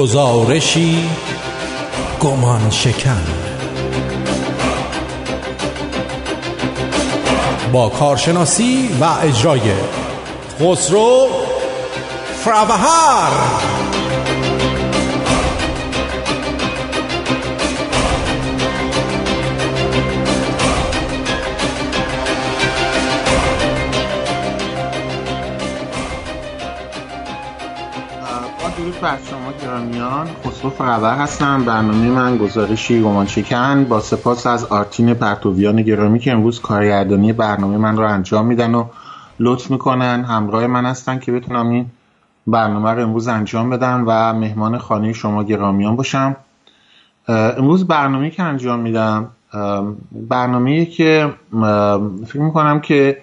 گزارشی گمان شکن. با کارشناسی و اجرای خسرو فراوهر بر شما گرامیان. خسرو فرور هستم. برنامه من گزارشی گمان شکن با سپاس از آرتین پرتویان گرامی که امروز کارگردانی برنامه من رو انجام میدن و لطف می‌کنن. همراه من هستن که بتونم این برنامه رو امروز انجام بدم و مهمان خانه شما گرامیان باشم. امروز برنامه که انجام میدم برنامه که فکر می‌کنم که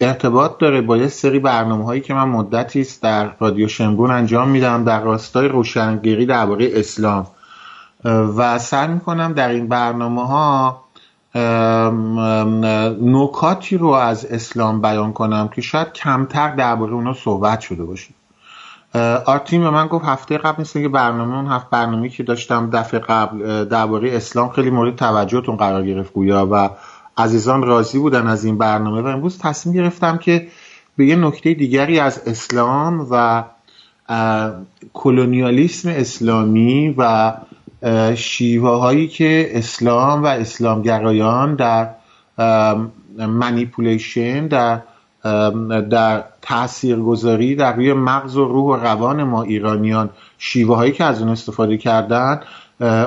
ارتباط داره با یه سری برنامه هایی که من مدتی است در رادیو شمرون انجام میدم در راستای روشنگیری درباره اسلام. و سعی می‌کنم در این برنامه ها نکاتی رو از اسلام بیان کنم که شاید کمتر درباره اونا صحبت شده باشه. آرتین به من گفت هفته قبل مثل که برنامه اون هفت برنامه که داشتم دفعه قبل درباره اسلام خیلی مورد توجهتون قرار گرفت گویا و عزیزان راضی بودن از این برنامه و امروز تصمیم گرفتم که به یه نکته دیگری از اسلام و کلونیالیسم اسلامی و شیوه هایی که اسلام و اسلامگرایان در منیپولیشن در در تاثیرگذاری در روی مغز و روح و روان ما ایرانیان شیوه هایی که از اون استفاده کردن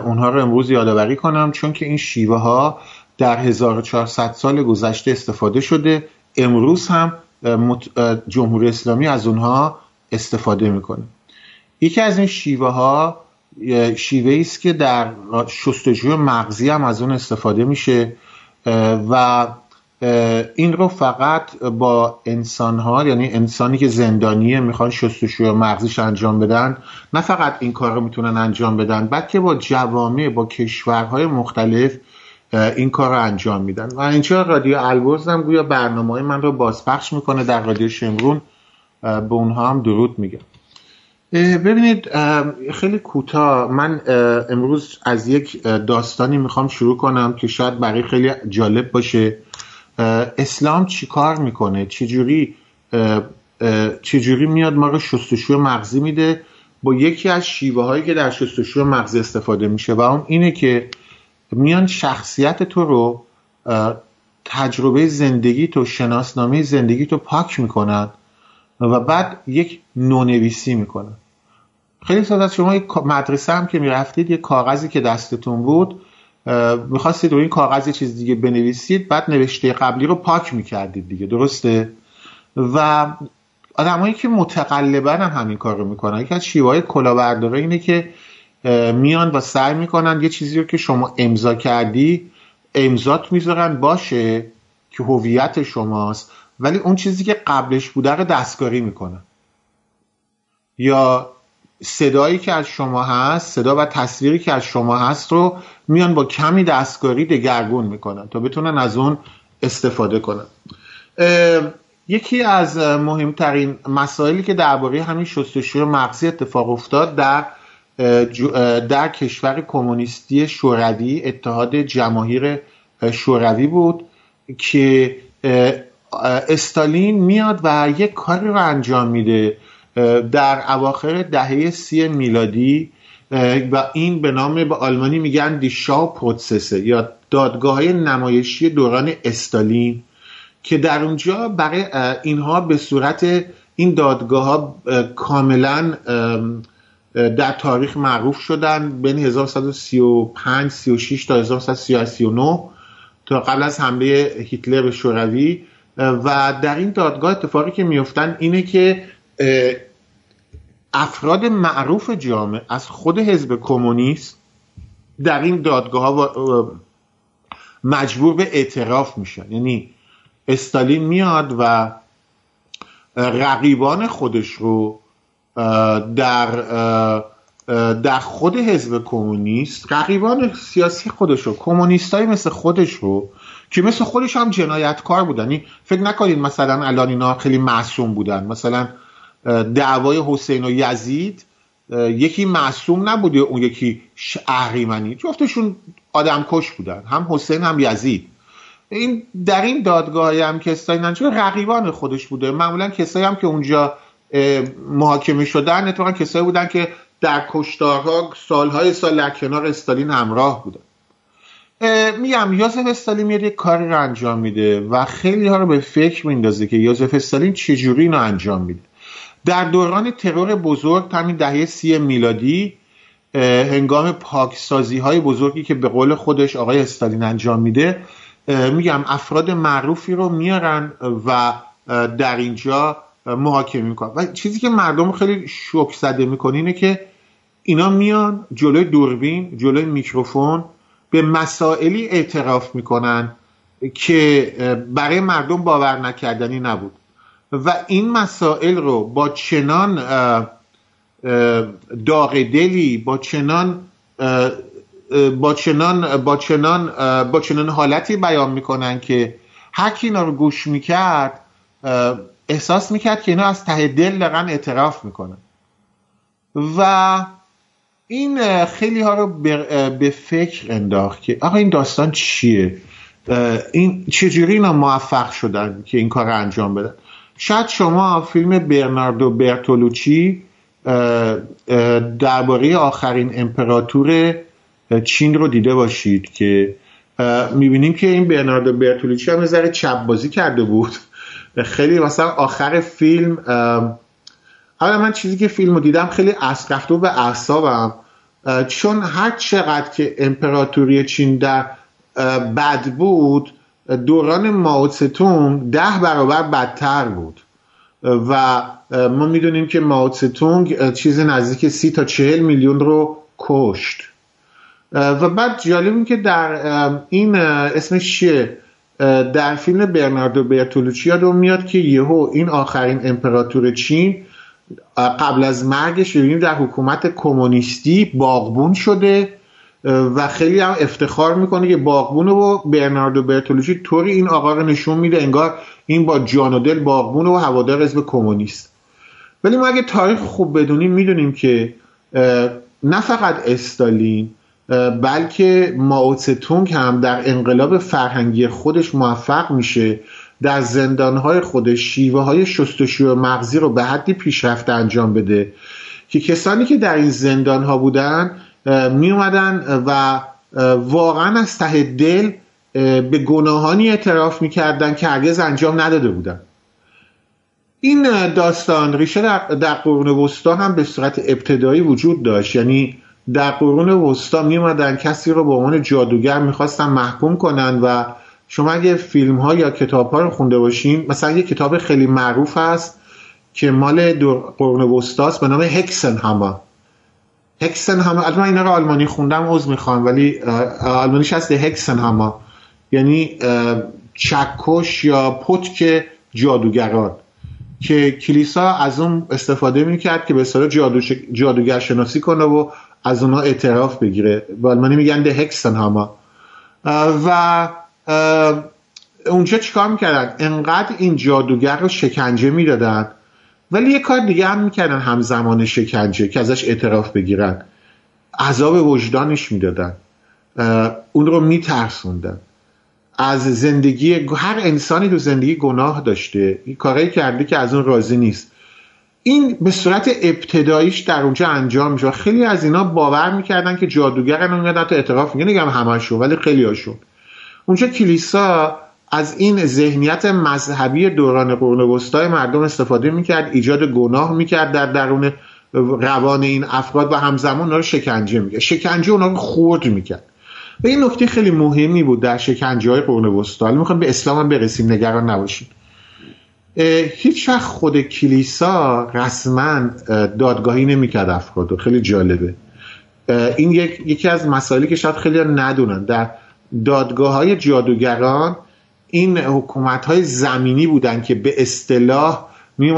اونها رو امروز یادآوری کنم چون که این شیوه ها در 1400 سال گذشته استفاده شده. امروز هم جمهوری اسلامی از اونها استفاده می‌کنه. یکی از این شیوه ها شیوه است که در شستجوی مغزی هم از اون استفاده میشه و این رو فقط با انسان ها یعنی انسانی که زندانیه می‌خوان شستشوی مغزیش انجام بدن نه فقط این کار رو می‌تونن انجام بدن بلکه با جوامع با کشورهای مختلف این کار رو انجام میدن. و اینجا رادیو البرز هم گویا برنامه های من رو بازپخش می‌کنه در رادیو شمرون به اونها هم درود میگم. ببینید خیلی کوتاه. من امروز از یک داستانی می‌خوام شروع کنم که شاید برای خیلی جالب باشه. اسلام چی کار می‌کنه؟ چجوری چجوری میاد ما رو شستشوی مغزی میده؟ با یکی از شیوه هایی که در شستشوی مغزی استفاده میشه. و اون اینه که میان شخصیت تو رو تجربه زندگی تو شناسنامه زندگی تو پاک می‌کنن و بعد یک نونویسی می‌کنن. خیلی ساده از شما یک مدرسه هم که می‌رفتید یک کاغذی که دستتون بود می‌خواستید روی این کاغذ یه چیز دیگه بنویسید بعد نوشته قبلی رو پاک می‌کردید دیگه. درسته؟ و آدمایی که متقلبا هم همین کار رو می‌کنن. یکی از شیوه کلاهبرداری اینه که میان و سعی می‌کنن یه چیزی رو که شما امضا کردی امضات می‌ذارن باشه که هویت شماست. ولی اون چیزی که قبلش بوده رو دستکاری می‌کنن. یا صدایی که از شما هست صدا و تصویری که از شما هست رو میان با کمی دستکاری دگرگون می‌کنن تا بتونن از اون استفاده کنن. یکی از مهمترین مسائلی که درباره همین شستشوی مغزی اتفاق افتاد در در کشور کمونیستی شوروی اتحاد جماهیر شوروی بود که استالین میاد و یک کاری رو انجام میده در اواخر دهه سی میلادی و این به نام به آلمانی میگن دیشا پروتسسه یا دادگاه های نمایشی دوران استالین که در اونجا برای اینها به صورت این دادگاه ها کاملا در تاریخ معروف شدن بین 1135 36 تا 1139 تا قبل از حمله هیتلر به شوروی. و در این دادگاه اتفاقی که میفتن اینه که افراد معروف جامعه از خود حزب کمونیست در این دادگاه ها مجبور به اعتراف میشن. یعنی استالین میاد و رقیبان خودش رو در در خود حزب کمونیست رقیبان سیاسی خودش رو کمونیستایی مثل خودش رو که مثل خودش هم جنایتکار بودن. یعنی فکر نکنید مثلا الان اینا خیلی معصوم بودن. مثلا دعوای حسین و یزید یکی معصوم نبوده اون یکی اهریمنی. جفتشون آدم کش بودن. هم حسین هم یزید. این در این دادگاه هم کسایی چون رقیبان خودش بوده. معمولا کسایی هم که اونجا محاکمه شدن اتفاقا کسایی بودن که در کشتارها سالهای سال در کنار استالین همراه بودن. میگم یوزف استالین میاد یک کاری رو انجام میده و خیلی ها رو به فکر میندازه که یوزف استالین چجوری اینو انجام میده. در دوران ترور بزرگ همین دهه سی میلادی هنگام پاکسازی های بزرگی که به قول خودش آقای استالین انجام میده میگم افراد معروفی رو میارن و در اینجا محاکمه می‌کنن و چیزی که مردم خیلی شوک زده می‌کنه اینه که اینا میان جلوی دوربین جلوی میکروفون به مسائلی اعتراف می‌کنن که برای مردم باور نکردنی نبود. و این مسائل رو با چنان داغ دلی با چنان با چنان با چنان با چنان حالتی بیان می‌کنن که هر کی اینا رو گوش می‌کرد احساس می‌کرد که اینا از ته دل دارن اعتراف می‌کنن. و این خیلی ها رو به فکر انداخت که آقا این داستان چیه؟ این چجوری اینا موفق شدن که این کار رو انجام بدن؟ شاید شما فیلم برناردو برتولوچی درباره آخرین امپراتور چین رو دیده باشید که می‌بینیم که این برناردو برتولوچی هم ذره چپ بازی کرده بود. خیلی مثلا آخر فیلم حالا من چیزی که فیلم رو دیدم خیلی اسقفته به اعصابم چون هر چقدر که امپراتوری چین در بد بود دوران ماوتستونگ ده برابر بدتر بود. و ما می‌دونیم که ماوتستونگ چیز نزدیک سی تا چهل میلیون رو کشت. و بعد جالب این که در این اسمش چیه؟ در فیلم برناردو برتولوچی یادم میاد که یهو این آخرین امپراتور چین قبل از مرگش ببینیم در حکومت کمونیستی باغبون شده و خیلی هم افتخار می‌کنه که باغبون و برناردو برتولوچی طوری این آقا رو نشون میده انگار این با جان و دل باغبون و هوادار حزب کمونیست. ولی ما اگه تاریخ خوب بدونیم می‌دونیم که نه فقط استالین بلکه ماوتستونگ هم در انقلاب فرهنگی خودش موفق میشه در زندانهای خودش شیوه های شستشوی مغزی رو به حدی پیشرفته انجام بده که کسانی که در این زندان ها بودن می اومدن و واقعا از ته دل به گناهانی اعتراف می‌کردن که هرگز انجام نداده بودن. این داستان ریشه در, در قرون وسطا هم به صورت ابتدایی وجود داشت. یعنی در قرون وسطا می اومدن کسی رو به عنوان جادوگر می‌خواستن محکوم کنن و شما اگه فیلم ها یا کتاب ها رو خونده باشین مثلا یه کتاب خیلی معروف هست که مال قرون وسطاست به نام هکسن هما هکسن هما البته من اینا رو آلمانی خوندم عضو می‌خوام ولی آلمانیش هست هکسن هما یعنی چکش یا پتک جادوگران که کلیسا از اون استفاده می‌کرد که به اصطلاح جادو جادوگر شناسی کنه و از اونها اعتراف بگیره. به آلمانی میگن ده هکسن هما و اونجا چیکار می‌کردن؟ انقدر این جادوگر رو شکنجه می‌دادن. ولی یه کار دیگه هم می‌کردن همزمان شکنجه که ازش اعتراف بگیرن. عذاب وجدانش می‌دادن. اون رو میترسوندن. از زندگی هر انسانی تو زندگی گناه داشته. کارایی کرده که از اون راضی نیست. این به صورت ابتداییش در اونجا انجام میشه خیلی از اینا باور می‌کردن که جادوگرن اون تا اعتراف میگه نگم همشون ولی خیلی هاشون. اونجا کلیسا از این ذهنیت مذهبی دوران قرون وسطای مردم استفاده می‌کرد ایجاد گناه می‌کرد در درون روان این افراد و همزمان اونا رو شکنجه می‌کرد. شکنجه اونا رو خورد می‌کرد. و این نکته خیلی مهمی بود در شکنجه های قرون وسطا می‌خوام به اسلام هم برسیم نگران نباشید. هیچ وقت خود کلیسا رسما دادگاهی نمی‌کرد افراد خیلی جالبه. این یک، یکی از مسائلی که شاید خیلی ندونن. در دادگاه های جادوگران این حکومت های زمینی بودن که به اصطلاح می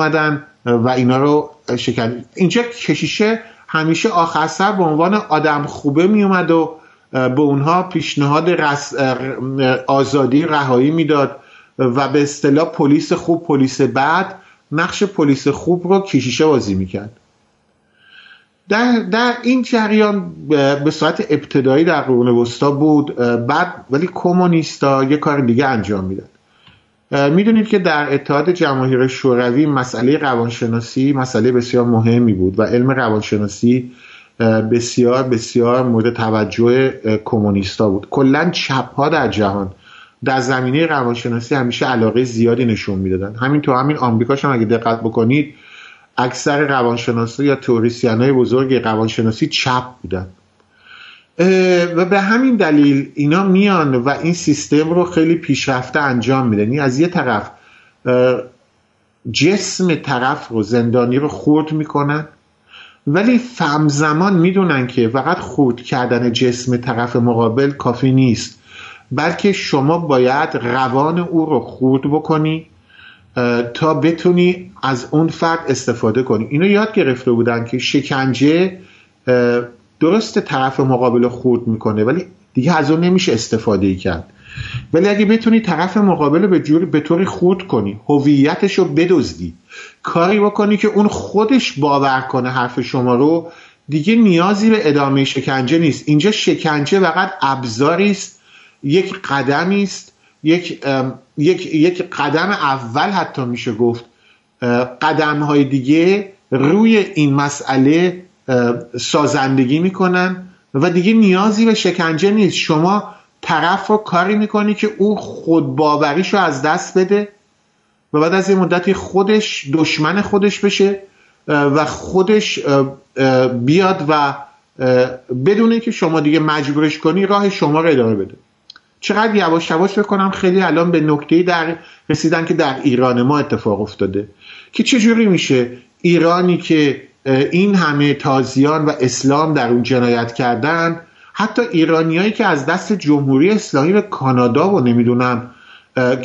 و اینا رو شکن اینجا کشیشه همیشه آخر سر به عنوان آدم خوبه می اومد و به اونها پیشنهاد رس... آزادی رهایی می‌داد. و به اصطلاح پلیس خوب پلیس بعد نقش پلیس خوب رو کشیشه بازی می‌کرد. در, در این جریان به صورت ابتدایی در قرون وسطا بود بعد ولی کمونیستا یه کار دیگه انجام میدن می‌دونید که در اتحاد جماهیر شوروی مسئله روانشناسی مسئله بسیار مهمی بود و علم روانشناسی بسیار بسیار مورد توجه کمونیستا بود. کلا چپ ها در جهان در زمینه روانشناسی همیشه علاقه زیادی نشون می‌دادن. همین تو همین آمریکاش هم اگه دقت بکنید اکثر روانشناسا یا توریسیان های بزرگ روانشناسی چپ بودن. و به همین دلیل اینا میان و این سیستم رو خیلی پیشرفته انجام میدن. یعنی از یه طرف جسم طرف رو زندانی رو خورد می‌کنن. ولی فهمزمان می‌دونن که فقط خورد کردن جسم طرف مقابل کافی نیست. بلکه شما باید روان او رو خورد بکنی تا بتونی از اون فرد استفاده کنی. اینو یاد گرفته بودن که شکنجه درست طرف مقابل خورد می‌کنه ولی دیگه از اون نمیشه استفاده ای کرد. ولی اگه بتونی طرف مقابل به جوری به طوری خورد کنی هویتش رو بدزدی کاری بکنی که اون خودش باور کنه حرف شما رو دیگه نیازی به ادامه شکنجه نیست. اینجا شکنجه فقط ابزاری است یک قدمی است. یک یک یک قدم اول حتی میشه گفت قدم های دیگه روی این مسئله سازندگی می‌کنن و دیگه نیازی به شکنجه نیست. شما طرف رو کاری می‌کنی که او خودباوریش رو از دست بده و بعد از این مدتی خودش دشمن خودش بشه و خودش بیاد و بدونه که شما دیگه مجبورش کنی راه شما رو ادامه بده. چقدر یواش یواش بکنم خیلی الان به نکته در رسیدن که در ایران ما اتفاق افتاده. که چجوری میشه ایرانی که این همه تازیان و اسلام در اون جنایت کردن حتی ایرانیایی که از دست جمهوری اسلامی به کانادا و نمی‌دونم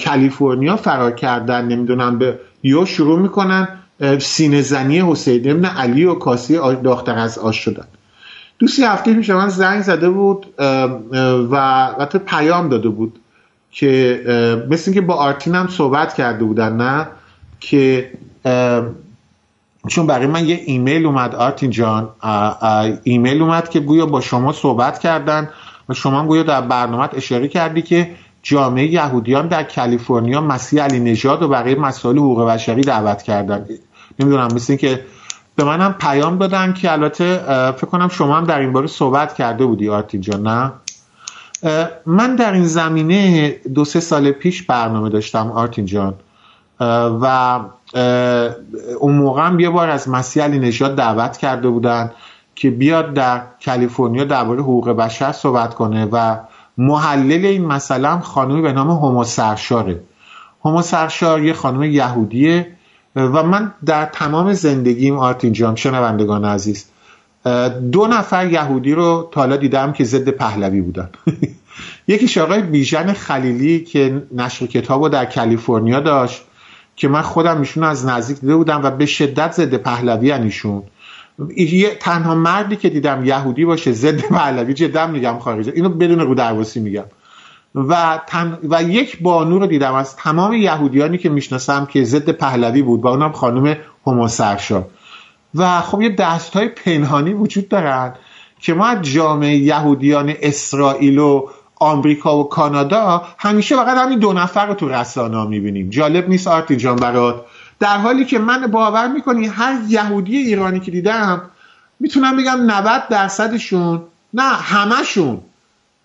کالیفرنیا فرار کردن نمی‌دونم به یو شروع می‌کنن سینه زنی حسین ابن علی و کاسی داختر از آش شدن. دوستی هفته پیش من زنگ زده بود و حتی پیام داده بود که مثل که با آرتین هم صحبت کرده بودن نه؟ که چون برای من یه ایمیل اومد آرتین جان ایمیل اومد که گویا با شما صحبت کردن و شما گویا در برنامه اشاره کردی که جامعه یهودیان در کالیفرنیا مسیح علی نژاد و بقیه مسائل حقوق بشری دعوت کردن. نمی‌دونم مثل که به منم پیام دادن که البته فکر کنم شما هم در این باره صحبت کرده بودی آرتین جان نه؟ من در این زمینه دو سه سال پیش برنامه داشتم آرتین جان و اون موقع هم یه بار از مسیح علی نژاد دعوت کرده بودن که بیاد در کالیفرنیا درباره حقوق بشر صحبت کنه و محلل این مسئله هم خانمی به نام هومو سرشاره. یه خانم یهودیه و من در تمام زندگیم آرتین جان شنوندگان عزیز دو نفر یهودی رو تالا دیدم که ضد پهلوی بودن. یکیش آقای بیژن خلیلی که نشر کتاب رو در کالیفرنیا داشت که من خودم ایشون از نزدیک دیده بودم و به شدت ضد پهلوی انیشون یه تنها مردی که دیدم یهودی باشه ضد پهلوی جدا میگم خارجه. اینو بدون رو میگم. و, تن و یک بانو رو دیدم از تمام یهودیانی که می‌شناسم که ضد پهلوی بود و اونم خانم هما سرشا. و خب یه دست های پنهانی وجود دارن که ما از جامعه یهودیان اسرائیل و آمریکا و کانادا همیشه فقط همین دو نفر رو تو رسانه ها می‌بینیم. جالب نیست آرتی جان برات؟ در حالی که من باور می‌کنی هر یهودی ایرانی که دیدم می‌تونم بگم 90 درصدشون نه همشون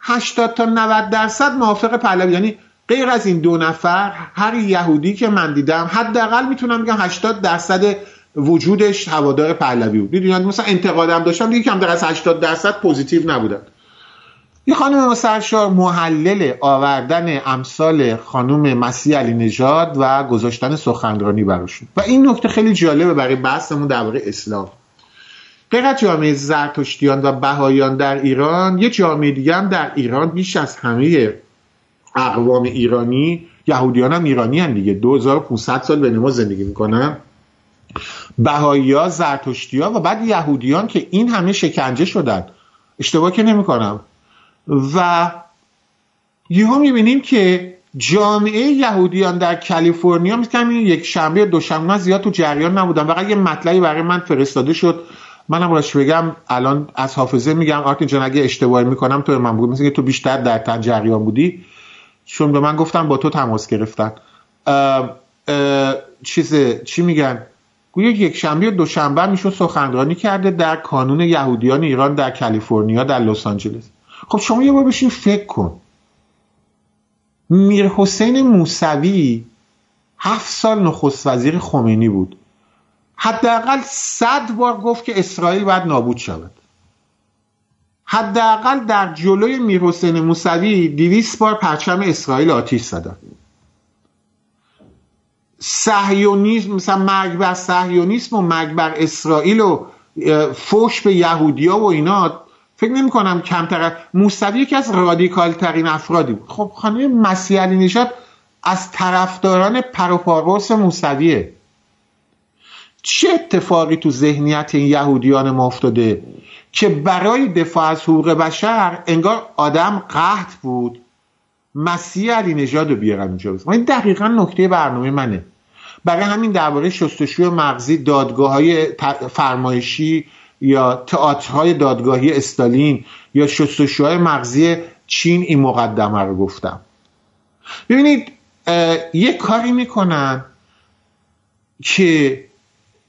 80 تا 90 درصد موافق پهلوی. یعنی غیر از این دو نفر هر یهودی که من دیدم حداقل می‌تونم بگم 80 درصد وجودش هوادار پهلوی بود. دیدید مثلا انتقادم داشتم دیگه کم در از 80 درصد پوزیتیو نبودن. یه خانم سرشار محلل آوردن امثال خانم مسیح علی نژاد و گذاشتن سخنرانی براشون و این نکته خیلی جالبه برای بحثمون درباره اسلام. غیر جامعه زرتشتیان و بهایان در ایران یه جامعه دیگه هم در ایران بیش از همه اقوام ایرانی یهودیان هم ایرانی هم دیگه. 2500 سال به نما زندگی می‌کنن. بهایی ها زرتشتی ها و بعد یهودیان که این همه شکنجه شدن. اشتباه که نمی کنم و یهو می‌بینیم که جامعه یهودیان در کالیفرنیا مثل یک شنبه یا دوشنبه زیاد تو جریان نبودن فقط یه مطلبی برای من فرستاده شد. منم راش بگم الان از حافظه میگم آرتین جان اگه اشتباهی می‌کنم تو من بگو. مثل تو بیشتر در تن جریان بودی. چون به من گفتن با تو تماس گرفتن. چیز چی میگن؟ گویا یک شنبه و دوشنبه میشون سخنرانی کرده در کانون یهودیان ایران در کالیفرنیا در لس آنجلس. خب شما یه بار بشین فکر کن. میر حسین موسوی هفت سال نخست وزیر خمینی بود. حداقل صد بار گفت که اسرائیل باید نابود شود. حداقل در جلوی میر حسین موسوی دیویس بار پرچم اسرائیل آتیش زدن. صهیونیسم مثلا مرگ بر صهیونیسم و مرگ بر اسرائیل و فوش به یهودیا و اینا فکر نمی کنم کمتر موسوی یکی از رادیکال ترین افرادی بود. خب خانم مسیح علی نژاد از طرفداران پروپاروس موسویه. چه اتفاقی تو ذهنیت این یهودیان ما افتاده که برای دفاع از حقوق بشر انگار آدم قحط بود؟ مسیح علی نژاد رو بیارن اینجا این دقیقا نکته برنامه منه. برای همین درباره شستشوی مغزی دادگاه های فرمایشی یا تئاترهای دادگاهی استالین یا شستشوهای مغزی چین این مقدمه رو گفتم. ببینید یه کاری می‌کنن که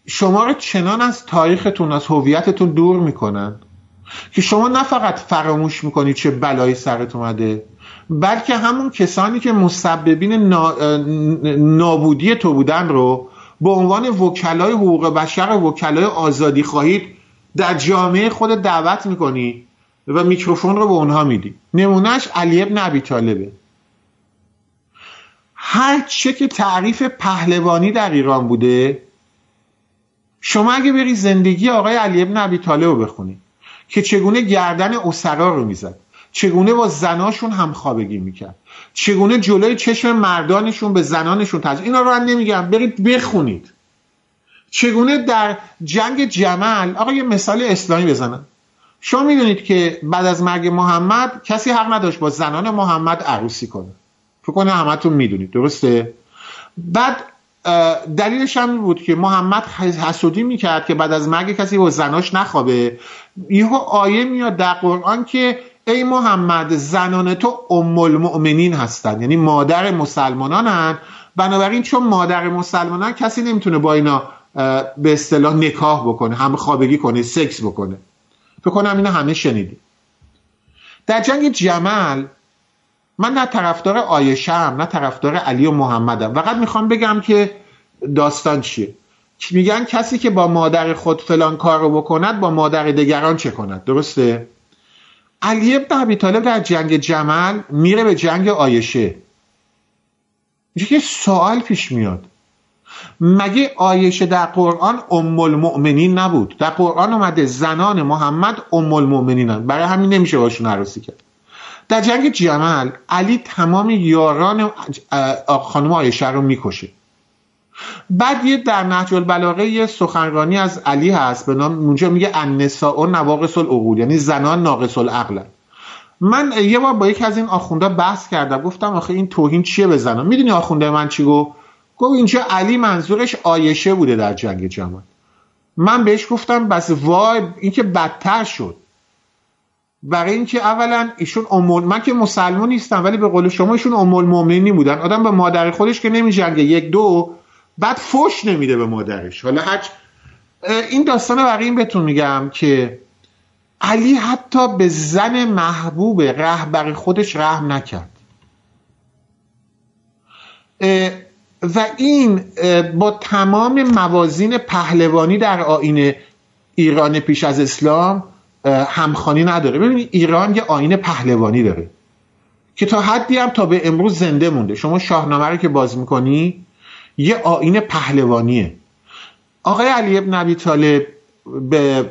شما رو چنان از تاریختون از هویتتون دور می‌کنن که شما نه فقط فراموش می‌کنید چه بلایی سرت اومده بلکه همون کسانی که مسببین نابودی تو بودن رو به عنوان وکلای حقوق بشر و وکلای آزادی خواهید در جامعه خود دعوت می‌کنی و میکروفون رو به اونها میدی. نمونهش علی ابن ابی طالبه. هر چه که تعریف پهلوانی در ایران بوده شما اگه بری زندگی آقای علی ابن ابی طالب رو بخونی که چگونه گردن اسرا رو می‌زد چگونه با زناشون همخوابگی می‌کرد چگونه جلوی چشم مردانشون به زنانشون تجربه اینا رو نمیگم برید بخونید. چگونه در جنگ جمل آقا یه مثال اسلامی بزنم. شما می‌دونید که بعد از مرگ محمد کسی حق نداشت با زنان محمد عروسی کنه. فکر کنه همتون می‌دونید درسته؟ بعد دلیلش هم بود که محمد حسودی می‌کرد که بعد از مرگ کسی با زناش نخوابه. یهو آیه میاد در قرآن که ای محمد زنان تو ام المؤمنین هستن. یعنی مادر مسلمانانن. بنابراین چون مادر مسلمانان کسی نمی‌تونه با اینا به اصطلاح نکاح بکنه هم خوابگی کنه سکس بکنه. فکر کنم اینو همه شنیدی در جنگ جمل من نه طرفدار آیشم نه طرفدار علی و محمدم. فقط می‌خوام بگم که داستان چیه؟ میگن کسی که با مادر خود فلان کار رو بکند با مادر دیگران چه کند؟ درسته؟ علی ابن ابی طالب در جنگ جمل میره به جنگ آیشه. اینجا که سوال پیش میاد. مگه آیشه در قرآن ام المؤمنین نبود؟ در قرآن اومده زنان محمد ام المؤمنین برای همین نمیشه باشون عروسی کرد. در جنگ جمل علی تمام یاران خانم آیشه رو می‌کشه. بعد یه در نهج البلاغه یه سخنرانی از علی هست به نام اونجا میگه النساء نواقص العقول یعنی زنان ناقص العقل. من یه بار با یکی از این آخونده بحث کردم گفتم آخه این توهین چیه به زنان؟ می‌دونی آخونده من چی گفت؟ گفت اینجا علی منظورش آیشه بوده در جنگ جمل. من بهش گفتم بس وای این که بدتر شد. برای اینکه اولا ایشون امول من که مسلمان نیستم ولی به قول شما ایشون ام المؤمنین بودن آدم به مادر خودش که نمی جنگه یک دو بعد فوش نمیده به مادرش. حالا هر این داستان برای این بهتون میگم که علی حتی به زن محبوب رهبر خودش رحم نکرد. و این با تمام موازین پهلوانی در آین ایران پیش از اسلام همخانی نداره. ببینید ایران یه آین پهلوانی داره که تا حدی هم تا به امروز زنده مونده. شما شاهنامه رو که باز می‌کنی یه آین پهلوانیه. آقای علی ابن نبی طالب به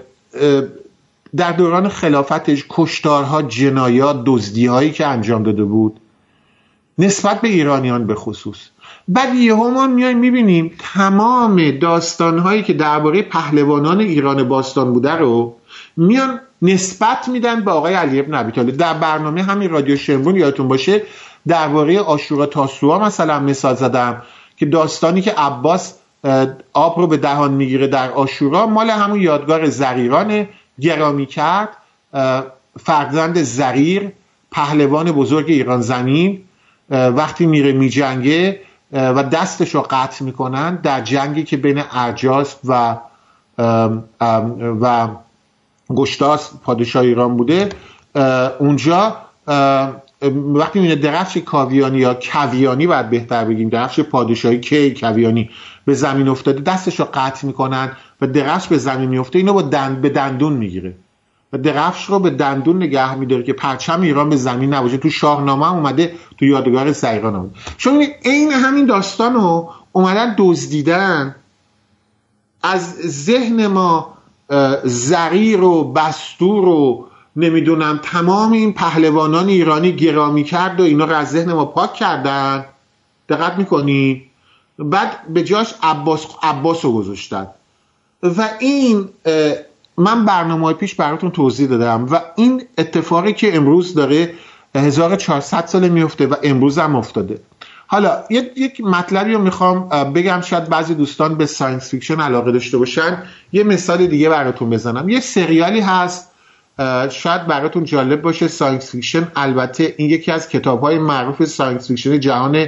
در دوران خلافتش کشتارها جنایات دزدیهایی که انجام داده بود نسبت به ایرانیان به خصوص. بعد یهو ما میایم می‌بینیم تمام داستانهایی که درباره پهلوانان ایران باستان بوده رو میان نسبت میدن به آقای علی ابن ابی طالب. در برنامه همین رادیو شمرون یادتون باشه درباره آشورا تاسوعا مثلا مثال زدم که داستانی که عباس آب رو به دهان می‌گیره در آشورا مال همون یادگار زریران گرامی کرد فرزند زریر پهلوان بزرگ ایران زمین وقتی میره میجنگه و دستش رو قطع می‌کنن در جنگی که بین ارجاست و و گشتاس پادشاه ایران بوده. اونجا وقتی می‌بینه درفش کاویانی یا کویانی باید بهتر بگیم درفش پادشاهی کی کویانی به زمین افتاده دستش رو قطع می‌کنن و درفش به زمین میفته اینو با دند به دندون می‌گیره. و درفش رو به دندون نگه میداره که پرچم ایران به زمین نباشه. تو شاهنامه هم اومده تو یادگار سیران اومده چون این همین داستان رو اومدن دزدیدن. از ذهن ما زریر و بستور و نمی‌دونم تمام این پهلوانان ایرانی گرامی کرد و اینا رو از ذهن ما پاک کردن. دقت می‌کنی؟ بعد به جاش عباس, عباس رو گذاشتن. و این من برنامه پیش براتون توضیح دادم. و این اتفاقی که امروز داره 1400 ساله میفته و امروز هم افتاده. حالا یک مطلبی رو می‌خوام بگم شاید بعضی دوستان به science fiction علاقه داشته باشن. یه مثال دیگه براتون بزنم. یه سریالی هست شاید براتون جالب باشه science fiction. البته این یکی از کتاب های معروف science fiction جهان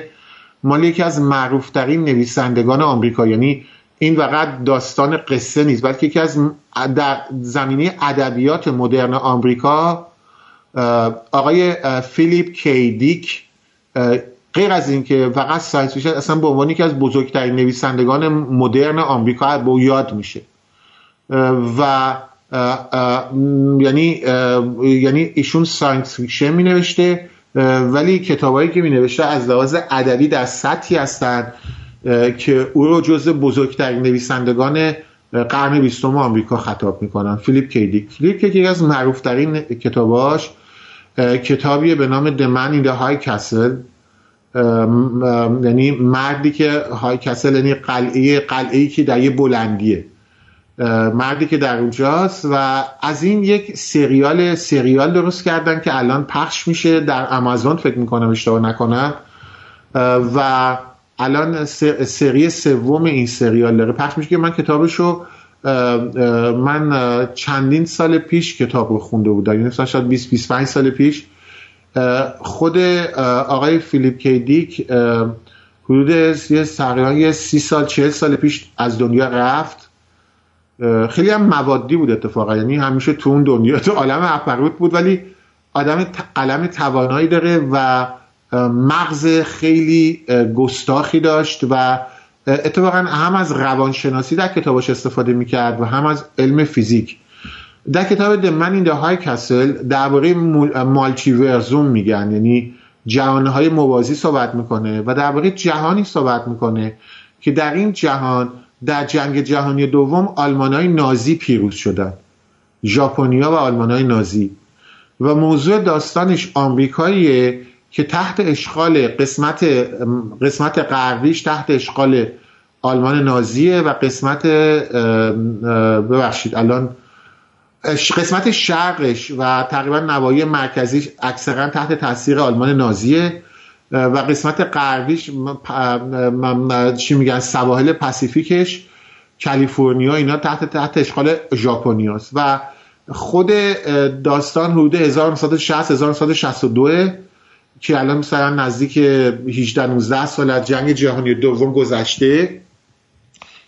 مال یکی از معروفترین نویسندگان آمریکا. یعنی این فقط داستان قصه نیست بلکه یکی از در زمینه ادبیات مدرن آمریکا آقای فیلیپ کی دیک غیر از اینکه فقط science fiction اصلا به عنوان یکی از بزرگترین نویسندگان مدرن آمریکا به یاد میشه. و یعنی یعنی ایشون science fiction می نوشته ولی کتابایی که می نوشته از لحاظ ادبی در سطحی هستند که او رو جز بزرگترین نویسندگان قرن بیستم آمریکا خطاب می‌کنن. فیلیپ کی دیک فیلیپ کی دیک یکی از معروفترین کتاباش کتابی به نام The Man in the یعنی مردی که High Castle یعنی قلعه قلعه که در یه بلندیه. مردی که در اونجاست و از این یک سریال سریال درست کردن که الان پخش میشه در آمازون فکر می‌کنم اشتباه نکنم. و الان سری سوم این سریال داره پخش میشه که من کتابشو من چندین سال پیش کتاب رو خونده بودم. یعنی شاید 20 25 سال پیش خود آقای فیلیپ کیدیک حدود یه تقریبا سی سال چهل سال پیش از دنیا رفت. خیلی هم موادی بود اتفاقا یعنی همیشه تو اون دنیا تو عالم اپروت بود ولی آدم قلم توانایی داره و مغز خیلی گستاخی داشت و اتفاقا هم از روانشناسی در کتابش استفاده می‌کرد و هم از علم فیزیک. در کتاب د من این های کسل درباره مالچی ورزوم میگن یعنی جهانهای موازی صحبت می‌کنه و درباره جهانی صحبت می‌کنه که در این جهان در جنگ جهانی دوم آلمانهای نازی پیروز شدن ژاپنیا و آلمانهای نازی. و موضوع داستانش آمریکاییه که تحت اشغال قسمت قسمت غربیش تحت اشغال آلمان نازیه و قسمت ببخشید الان قسمت شرقش و تقریبا نوایی مرکزیش اکثرا تحت تاثیر آلمان نازیه و قسمت غربیش چی میگن سواحل پاسیفیکش کالیفرنیا اینا تحت تحت اشغال ژاپنیاست. و خود داستان حدود 1960 1962 که الان مثلا نزدیک 18 19 سال از جنگ جهانی دوم گذشته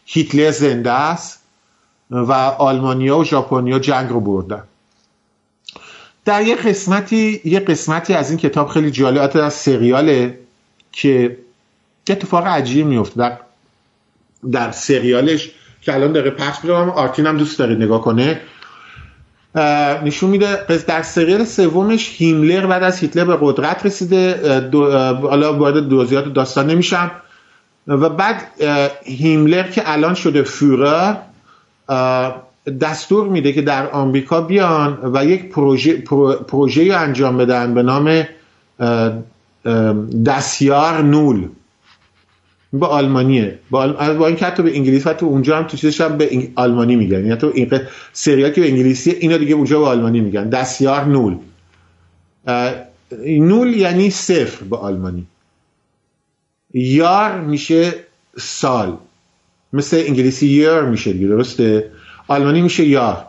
هیتلر زنده است. و آلمانیا و ژاپنیا جنگ رو بردن. در یه قسمتی یه قسمتی از این کتاب خیلی جالب از سریاله که اتفاق عجیبی میفته در در سریالش که الان داره پخش میشه آرتین هم دوست داره نگاه کنه نشون میده در سریال سومش هیملر بعد از هیتلر به قدرت رسیده حالا وارد جزئیات داستان نمیشم و بعد هیملر که الان شده فورر دستور میده که در آمریکا بیان و یک پروژه پروژه انجام بدن به نام دستیار نول. با آلمانیه. با, با این که حتی به انگلیسی حتی اونجا هم تو چیزش هم به آلمانی میگن. یعنی تو این سریال که به انگلیسی اینا دیگه اونجا به آلمانی میگن. دستیار نول. نول یعنی صفر به آلمانی. یار میشه سال. مثل انگلیسی یر میشه دیگه درسته؟ آلمانی میشه یار.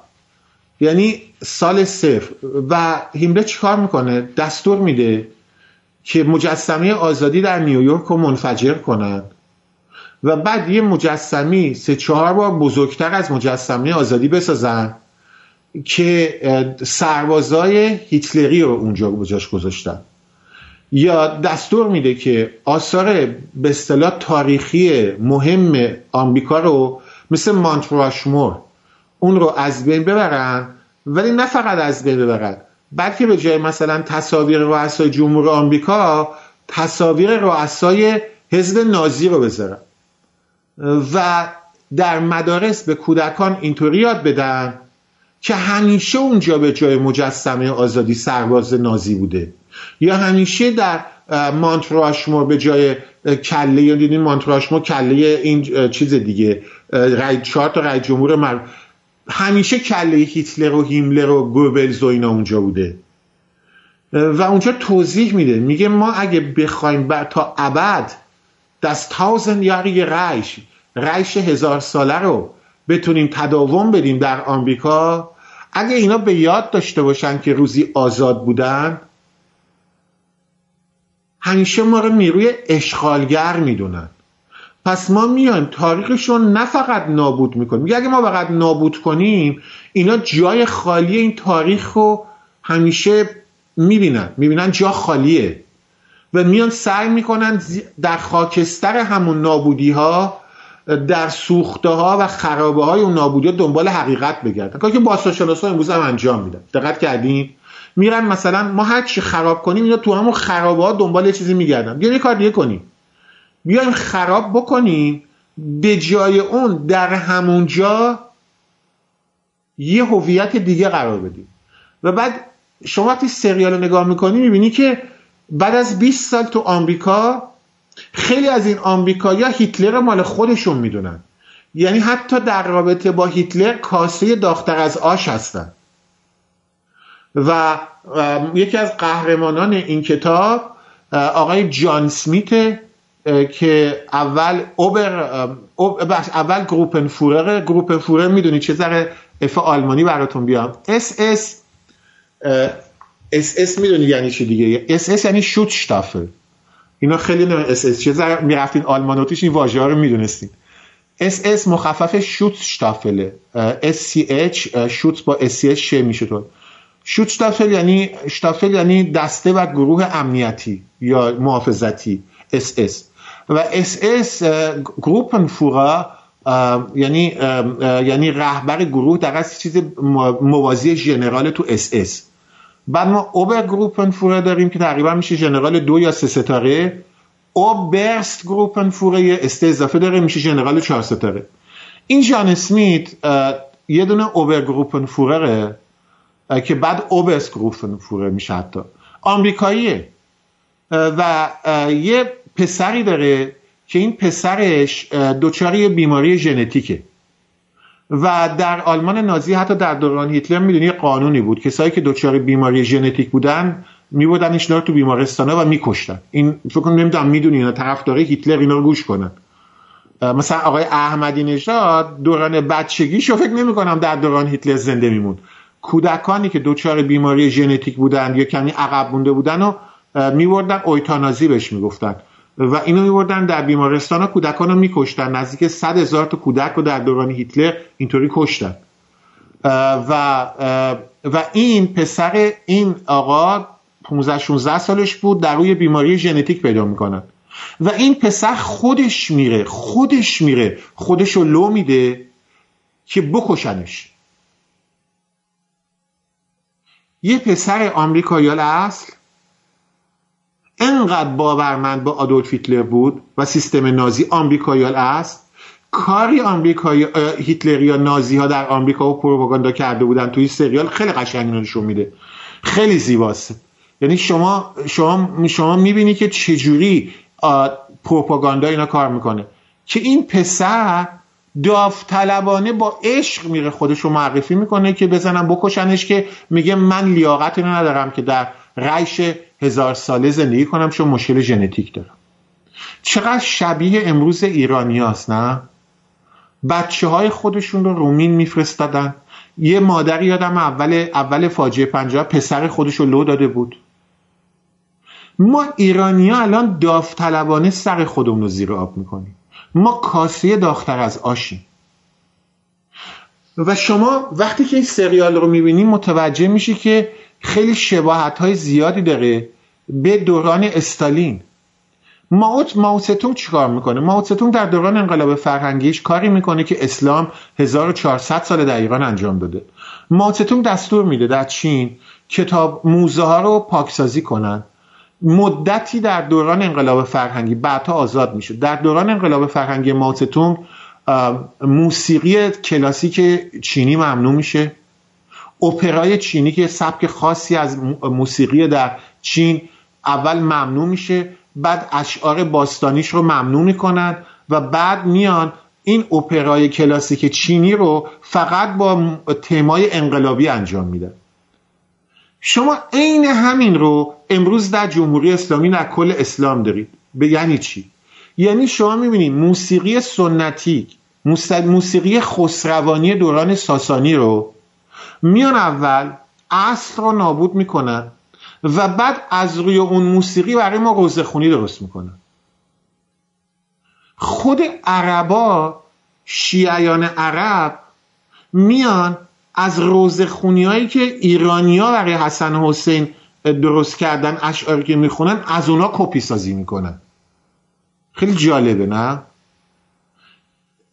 یعنی سال صفر. و هیمله چیکار می‌کنه؟ دستور میده که مجسمه آزادی در نیویورک رو منفجر کنند و بعد یه مجسمی سه چهار بار بزرگتر از مجسمه آزادی بسازن که سربازای هیتلری رو اونجا بجاش گذاشتن. یا دستور میده که آثار به اصطلاح تاریخی مهم آمریکا رو مثل مانتراشمور اون رو از بین ببرن ولی نه فقط از بین ببرن بلکه به جای مثلا تصاویر رؤسای جمهور آمریکا تصاویر رؤسای حزب نازی رو بذارن. و در مدارس به کودکان اینطوری یاد بدن که همیشه اونجا به جای مجسمه آزادی سرباز نازی بوده. یا همیشه در مانتراشمور به جای کله یا دیدین مانتراشمور کله این چیز دیگه رای چهار تا رای جمهور مر... همیشه کله هیتلر و هیملر و گوبلز و اینا اونجا بوده. و اونجا توضیح میده. میگه ما اگه بخوایم تا ابد دست تاوزن یاری رایش رایش هزار ساله رو بتونیم تداوم بدیم در آمریکا اگه اینا به یاد داشته باشن که روزی آزاد بودن همیشه ما رو نیروی اشغالگر می‌دونن. پس ما میایم تاریخشون نه فقط نابود می‌کنیم. اگه ما فقط نابود کنیم اینا جای خالی این تاریخ رو همیشه می‌بینن. می‌بینن جا خالیه. و میان سعی می‌کنن در خاکستر همون نابودی ها در سوخته ها و خرابه های اون نابودی دنبال حقیقت بگردن. کاری که باستانشناس ها امروز هم انجام میدن. دقت کردین؟ میرن مثلا ما هر چی خراب کنیم اینا تو همون خرابه ها دنبال یه چیزی میگردن. بیاین کار دیگه کنیم. بیایم خراب بکنیم. به جای اون در همونجا یه هویت دیگه قرار بدیم. و بعد شما وقتی سریال رو نگاه می‌کنی می‌بینی که بعد از 20 سال تو آمریکا خیلی از این آمریکایی‌ها هیتلر مال خودشون می‌دونن. یعنی حتی در رابطه با هیتلر کاسه داغ‌تر از آش هستن. و یکی از قهرمانان این کتاب آقای جان سمیت که اول Ober اول Gruppenführer Gruppenführer می‌دونی یه ذره اف آلمانی براتون بیام. اس اس اس اس می‌دونی یعنی چی دیگه؟ اس اس یعنی شوت شتافل. اینا خیلی اس اس چه می‌رفتین آلمانوتیش این واژه ها رو می‌دونستین. اس اس مخفف شوت شتافله اس سی اچ شوت با اس سی اچ میشه تو شوت شتافل یعنی شتافل یعنی دسته و گروه امنیتی یا محافظتی. اس اس و اس اس گروپن فورا یعنی یعنی رهبر گروه در چیز موازی ژنرال تو اس اس بعد ما Obergruppenführer داریم که تقریبا میشه ژنرال دو یا سه ستاره. Oberst-Gruppenführer یه استه اضافه داره میشه ژنرال چهار ستاره. این جان اسمیت یه دونه Obergruppenführer ه که بعد Oberst-Gruppenführer میشه حتی. آمریکاییه. و یه پسری داره که این پسرش دچار بیماری ژنتیکه. و در آلمان نازی حتی در دوران هیتلر می‌دونی قانونی بود. کسایی که دچار بیماری ژنتیک بودن میبودن اینا رو تو بیمارستانه و میکشتن. این فکر کنم نمی‌دونم می‌دونی اینا طرفدار هیتلر اینا رو گوش کنن. مثلا آقای احمدی نژاد دوران بچگیشو فکر نمی کنم در دوران هیتلر زنده میموند. کودکانی که دچار بیماری ژنتیک بودن یا کمی عقب مونده بودن و میبردن اویتانازی بهش می‌گفتن. و اینو میبردن در بیمارستان ها کودکان رو میکشتن. نزدیک صد هزار تا کودک رو در دوران هیتلر اینطوری کشتن. و و این پسر این آقا 15 16 سالش بود در روی بیماری ژنتیک پیدا می‌کنن. و این پسر خودش میره خودش میره خودش رو لو میده که بکشنش. یه پسر آمریکایی اصل انقدر باورمند با آدولف هیتلر بود و سیستم نازی آمریکاییال است کاری آمریکایی هیتلر یا نازی ها در آمریکا و پروپاگاندا کرده بودن توی سریال خیلی قشنگ نشون میده. خیلی زیباست. یعنی شما شما شما می‌بینی که چجوری پروپاگاندا اینا کار می‌کنه. که این پسر داوطلبانه با عشق میره خودش رو معرفی می‌کنه که بزنم بکشنش که میگه من لیاقت اینو ندارم که در رایش هزار ساله زندگی کنم چون مشکل ژنتیک دارم. چقدر شبیه امروز ایرانی هست نه؟ بچه های خودشون رو رومین میفرستادن. یه مادری یادم اول اول فاجعه پنجاه پسر خودش رو لو داده بود. ما ایرانی ها الان داوطلبانه سر خودمون رو زیر آب می‌کنیم. ما کاسه داختر از آشیم. و شما وقتی که این سریال رو می‌بینیم متوجه میشی که خیلی شباهت های زیادی داره به دوران استالین. ماوت ماوستون چیکار می‌کنه؟ ماوستون در دوران انقلاب فرهنگیش کاری می‌کنه که اسلام 1400 سال در ایران انجام داده. ماوستون دستور میده در چین کتاب موزه ها رو پاکسازی کنن. مدتی در دوران انقلاب فرهنگی بعدها آزاد میشه. در دوران انقلاب فرهنگی ماوستون موسیقی کلاسیک چینی ممنوع میشه. اپرای چینی که سبک خاصی از موسیقی در چین اول ممنوع میشه بعد اشعار باستانیش رو ممنوع می‌کنن و بعد میان این اپرای کلاسیک چینی رو فقط با تمای انقلابی انجام میدن. شما عین همین رو امروز در جمهوری اسلامی در کل اسلام دارید. به یعنی چی؟ یعنی شما می‌بینید موسیقی سنتی موسیقی خسروانی دوران ساسانی رو میان اول اصل رو نابود می‌کنن و بعد از روی اون موسیقی برای ما روزه خونی درست می‌کنن خود عربا شیعیان عرب میان از روزه خونی هایی که ایرانیا برای حسن حسین درست کردن اشعاری که می‌خونن از اونا کپی سازی می‌کنن. خیلی جالبه نه؟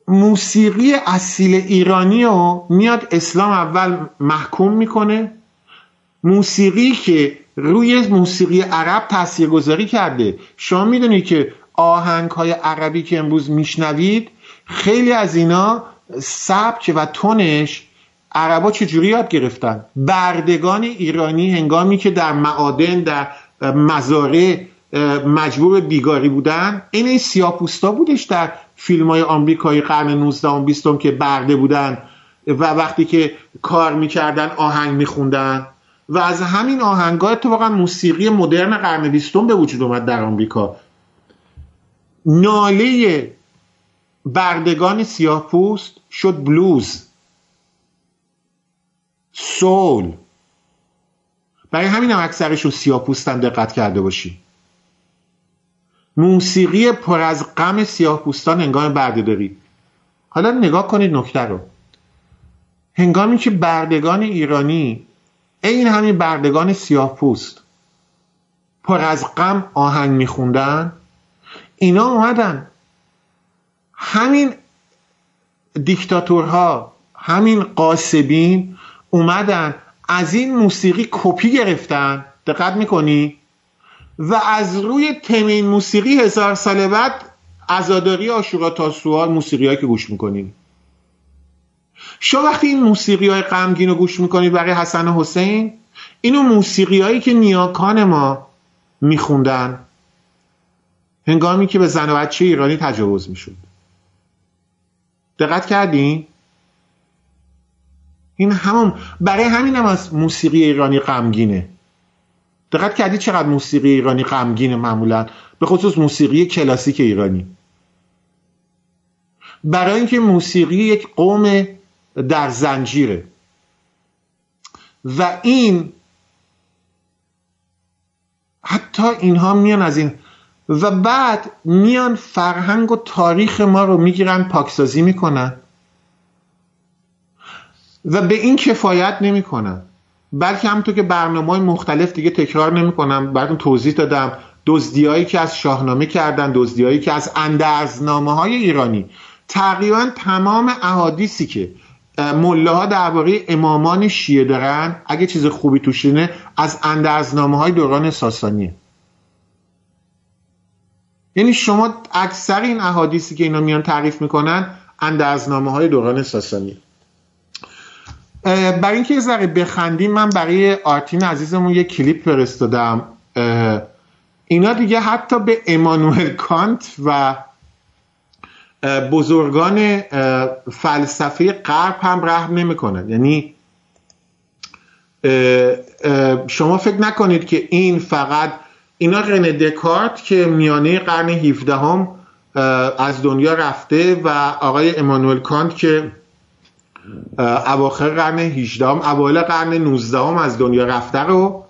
موسیقی اصیل ایرانی رو میاد اسلام اول محکوم می‌کنه. موسیقی که روی موسیقی عرب تاثیرگذاری کرده. شما می‌دونید که آهنگ های عربی که امروز میشنوید خیلی از اینا سبک و تونش عربا چجوری یاد گرفتن؟ بردگان ایرانی هنگامی که در معادن در مزاره مجبور بیگاری بودن این این سیاپوستا بودش در فیلم های آمریکایی قرن 19 و 20 که برده بودن و وقتی که کار می‌کردن آهنگ میخوندن و از همین آهنگا اتفاقا موسیقی مدرن قرن بیستم به وجود اومد در آمریکا. ناله بردگان سیاه پوست شد بلوز. سول. برای همین هم اکثرشون سیاه پوستن دقت کرده باشی موسیقی پر از غم سیاه پوستان هنگام بردهداری. حالا نگاه کنید نکته رو. هنگامی که بردگان ایرانی این همین بردگان سیاه پوست پر از غم آهنگ میخوندن اینا اومدن. همین دیکتاتورها همین قاسبین اومدن از این موسیقی کپی گرفتن. دقت می‌کنی؟ و از روی تمین موسیقی هزار سال بعد ازاداری آشورا تا سوال موسیقی که گوش می‌کنیم. شما وقتی این موسیقی های غمگین رو گوش می‌کنید برای حسن حسین اینو موسیقی هایی که نیاکان ما میخوندن هنگامی که به زن و بچه ایرانی تجاوز می‌شد. دقت کردین؟ این همون برای همین هم از موسیقی ایرانی غمگینه. دقت کردی چقدر موسیقی ایرانی غمگینه معمولا؟ به خصوص موسیقی کلاسیک ایرانی. برای اینکه موسیقی یک قوم در زنجیره. و این حتی اینها میان از این. و بعد میان فرهنگ و تاریخ ما رو می‌گیرن پاکسازی می‌کنن. و به این کفایت نمی‌کنن. بلکه همونطور که برنامه مختلف دیگه تکرار نمی‌کنم براتون توضیح دادم. دزدیایی که از شاهنامه کردن دزدیایی که از اندرزنامه های ایرانی. تقریبا تمام احادیثی که مله درباره امامان شیعه دارن اگه چیز خوبی توش اینه از اندرزنامه های دوران ساسانیه. یعنی شما اکثر این احادیثی که اینا میان تعریف می‌کنن اندرزنامه های دوران ساسانیه. برای اینکه یه ذره بخندیم من برای آرتین عزیزمون یه کلیپ فرستادم. اینا دیگه حتی به امانوئل کانت و بزرگان فلسفه غرب هم رحم نمی‌کنن. یعنی شما فکر نکنید که این فقط اینا رنه دکارت که میانه قرن 17 هم از دنیا رفته و آقای امانوئل کانت که اواخر قرن 18 اوایل قرن 19 از دنیا رفته رو.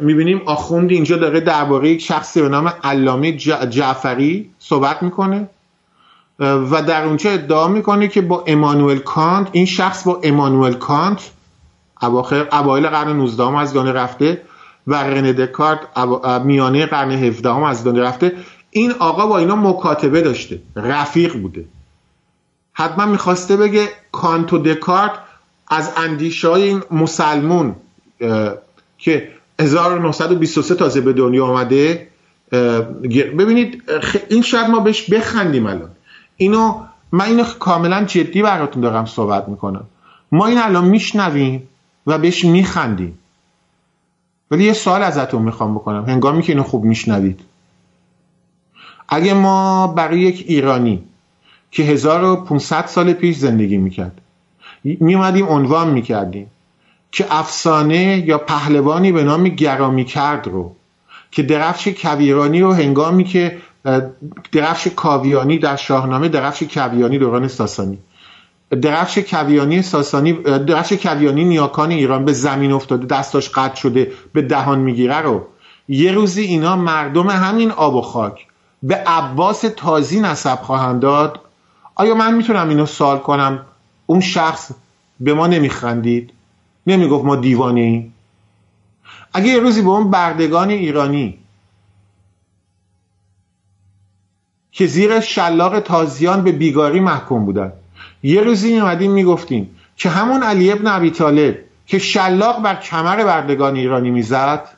می‌بینیم آخوند اینجا داره درباره یک شخصی به نام علامه جعفری صحبت می‌کنه. و در اونجا ادعا می‌کنه که با امانوئل کانت این شخص با امانوئل کانت اواخر اوایل قرن 19 از دنیا رفته و رنه دکارت میانه قرن 17 از دنیا رفته. این آقا با اینا مکاتبه داشته رفیق بوده. حتما می‌خواسته بگه کانت و دکارت از اندیشه های این مسلمون که 1923 تازه به دنیا آمده ببینید این شاید ما بهش بخندیم الان. اینو من اینو کاملا جدی براتون دارم صحبت می‌کنم. ما این الان میشنویم و بهش میخندیم. ولی یه سوال ازتون می‌خوام بکنم. هنگامی که اینو خوب میشنوید. اگه ما برای یک ایرانی که 1500 سال پیش زندگی می‌کرد. میومدیم عنوان می‌کردیم که افسانه یا پهلوانی به نام گرامی کرد رو که درفش کویرانی رو هنگامی که درفش کاویانی در شاهنامه درفش کویانی دوران ساسانی. درفش کویانی ساسانی درفش کویانی نیاکان ایران به زمین افتاده دستاش قطع شده به دهان می‌گیره رو. یه روزی اینا مردم همین آب و خاک به عباس تازی نسب خواهند داد آیا من می‌تونم اینو سوال کنم؟ اون شخص به ما نمیخندید؟ نمی‌گفت ما دیوانه ایم. اگه یه روزی به اون بردگان ایرانی که زیر شلاق تازیان به بیگاری محکوم بودن یه روزی اومدیم می‌گفتیم که همون علی ابن ابی طالب که شلاق بر کمر بردگان ایرانی می‌زد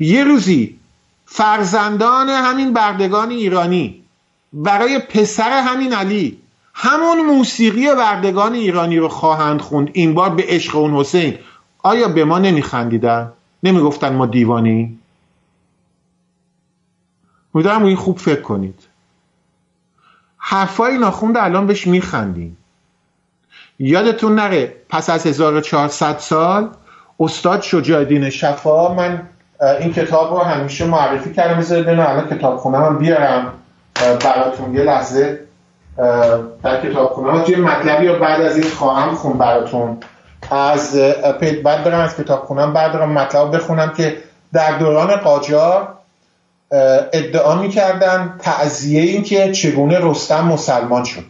یه روزی فرزندان همین بردگان ایرانی برای پسر همین علی. همون موسیقی بردگان ایرانی رو خواهند خوند. این بار به عشق اون حسین. آیا به ما نمیخندیدن؟ نمی‌گفتن ما دیوانی امیدوارم این خوب فکر کنید. حرفای ناخوند الان بهش میخندیم. یادتون نره پس از 1400 سال استاد شجاع شفا من این کتاب رو همیشه معرفی کردم. بذارید الان کتاب خونه من بیارم. براتون یه لحظه در کتاب خونه توی مطلبی رو بعد از این خواهم خون براتون. از بعد برم از کتاب خونم بعد برم مطلب بخونم که در دوران قاجار ادعا می‌کردن تعذیه این که چگونه رستم مسلمان شد.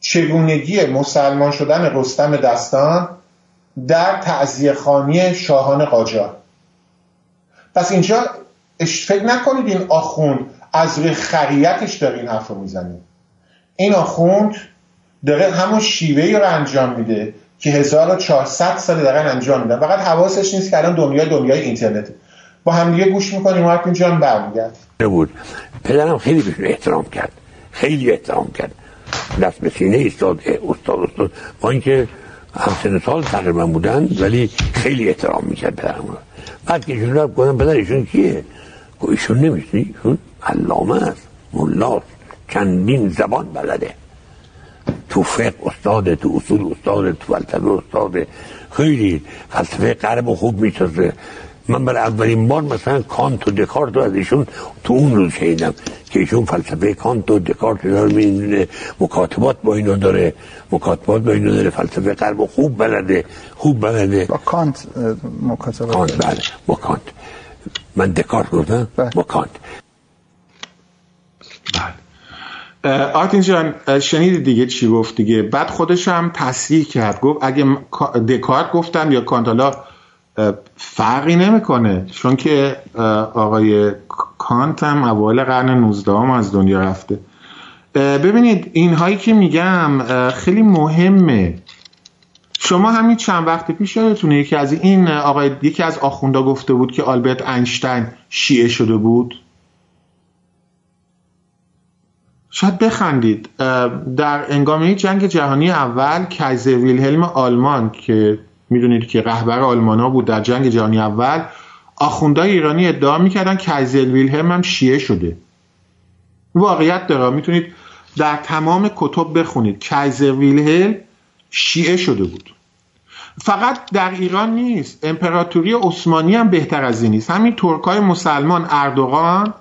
چگونگی مسلمان شدن رستم دستان در تعذیه خانی شاهان قاجار. پس اینجا فکر نکنید این آخوند از روی خریتش داره این حرف رو می‌زنید این آخوند داره همون شیوه رو انجام میده که 1400 سال دارن انجام میدن. فقط حواسش نیست که الان دنیا دنیای اینترنت. با هم دیگه گوش می‌کنیم. مارتین جان برمیگرد. بود؟ پدرم خیلی بهشون احترام کرد. خیلی احترام کرد. دست به سینه ایستاد استاد استاد. با اینکه همسن سال تقریبا بودن ولی خیلی احترام می‌کرد پدرم بعد که ایشون رفت گفتم پدر ایشون کیه؟ ایشون نمیشنی علامه است ملاست چندین زبان بلده. تو فقه استاد تو اصول استاد تو فلسفه استاد خیلی فلسفه غرب خوب می‌شناسه من برای اولین بار مثلا کانت و دکارت رو از ایشون تو اون روز شنیدم که ایشون فلسفه کانت و دکارت رو می‌دونه مکاتبات با اینو داره. مکاتبات با اینو داره فلسفه غرب خوب بلده خوب بلده. با کانت مکاتبات کانت بله با کانت. من دکارت گفتم بله. با کانت. آرتین جان شنیدی دیگه چی گفت دیگه؟ بعد خودش هم تصریح کرد گفت اگه دکارت گفتم یا کانتالا فرقی نمی‌کنه. چون که آقای کانت هم اوایل قرن 19 هم از دنیا رفته. ببینید اینهایی که میگم خیلی مهمه. شما همین چند وقت پیش یادتونه یکی از این آقای یکی از آخوندا گفته بود که آلبرت اینشتین شیعه شده بود. شاید بخندید. در انگامه جنگ جهانی اول کایزر ویلهلم آلمان که می‌دونید که رهبر آلمانا بود در جنگ جهانی اول آخوندهای ایرانی ادعا می‌کردن کایزر ویلهلم هم شیعه شده. واقعیت داره. می‌تونید در تمام کتب بخونید. کایزر ویلهلم شیعه شده بود. فقط در ایران نیست. امپراتوری عثمانی هم بهتر از این نیست. همین ترکای مسلمان اردوغان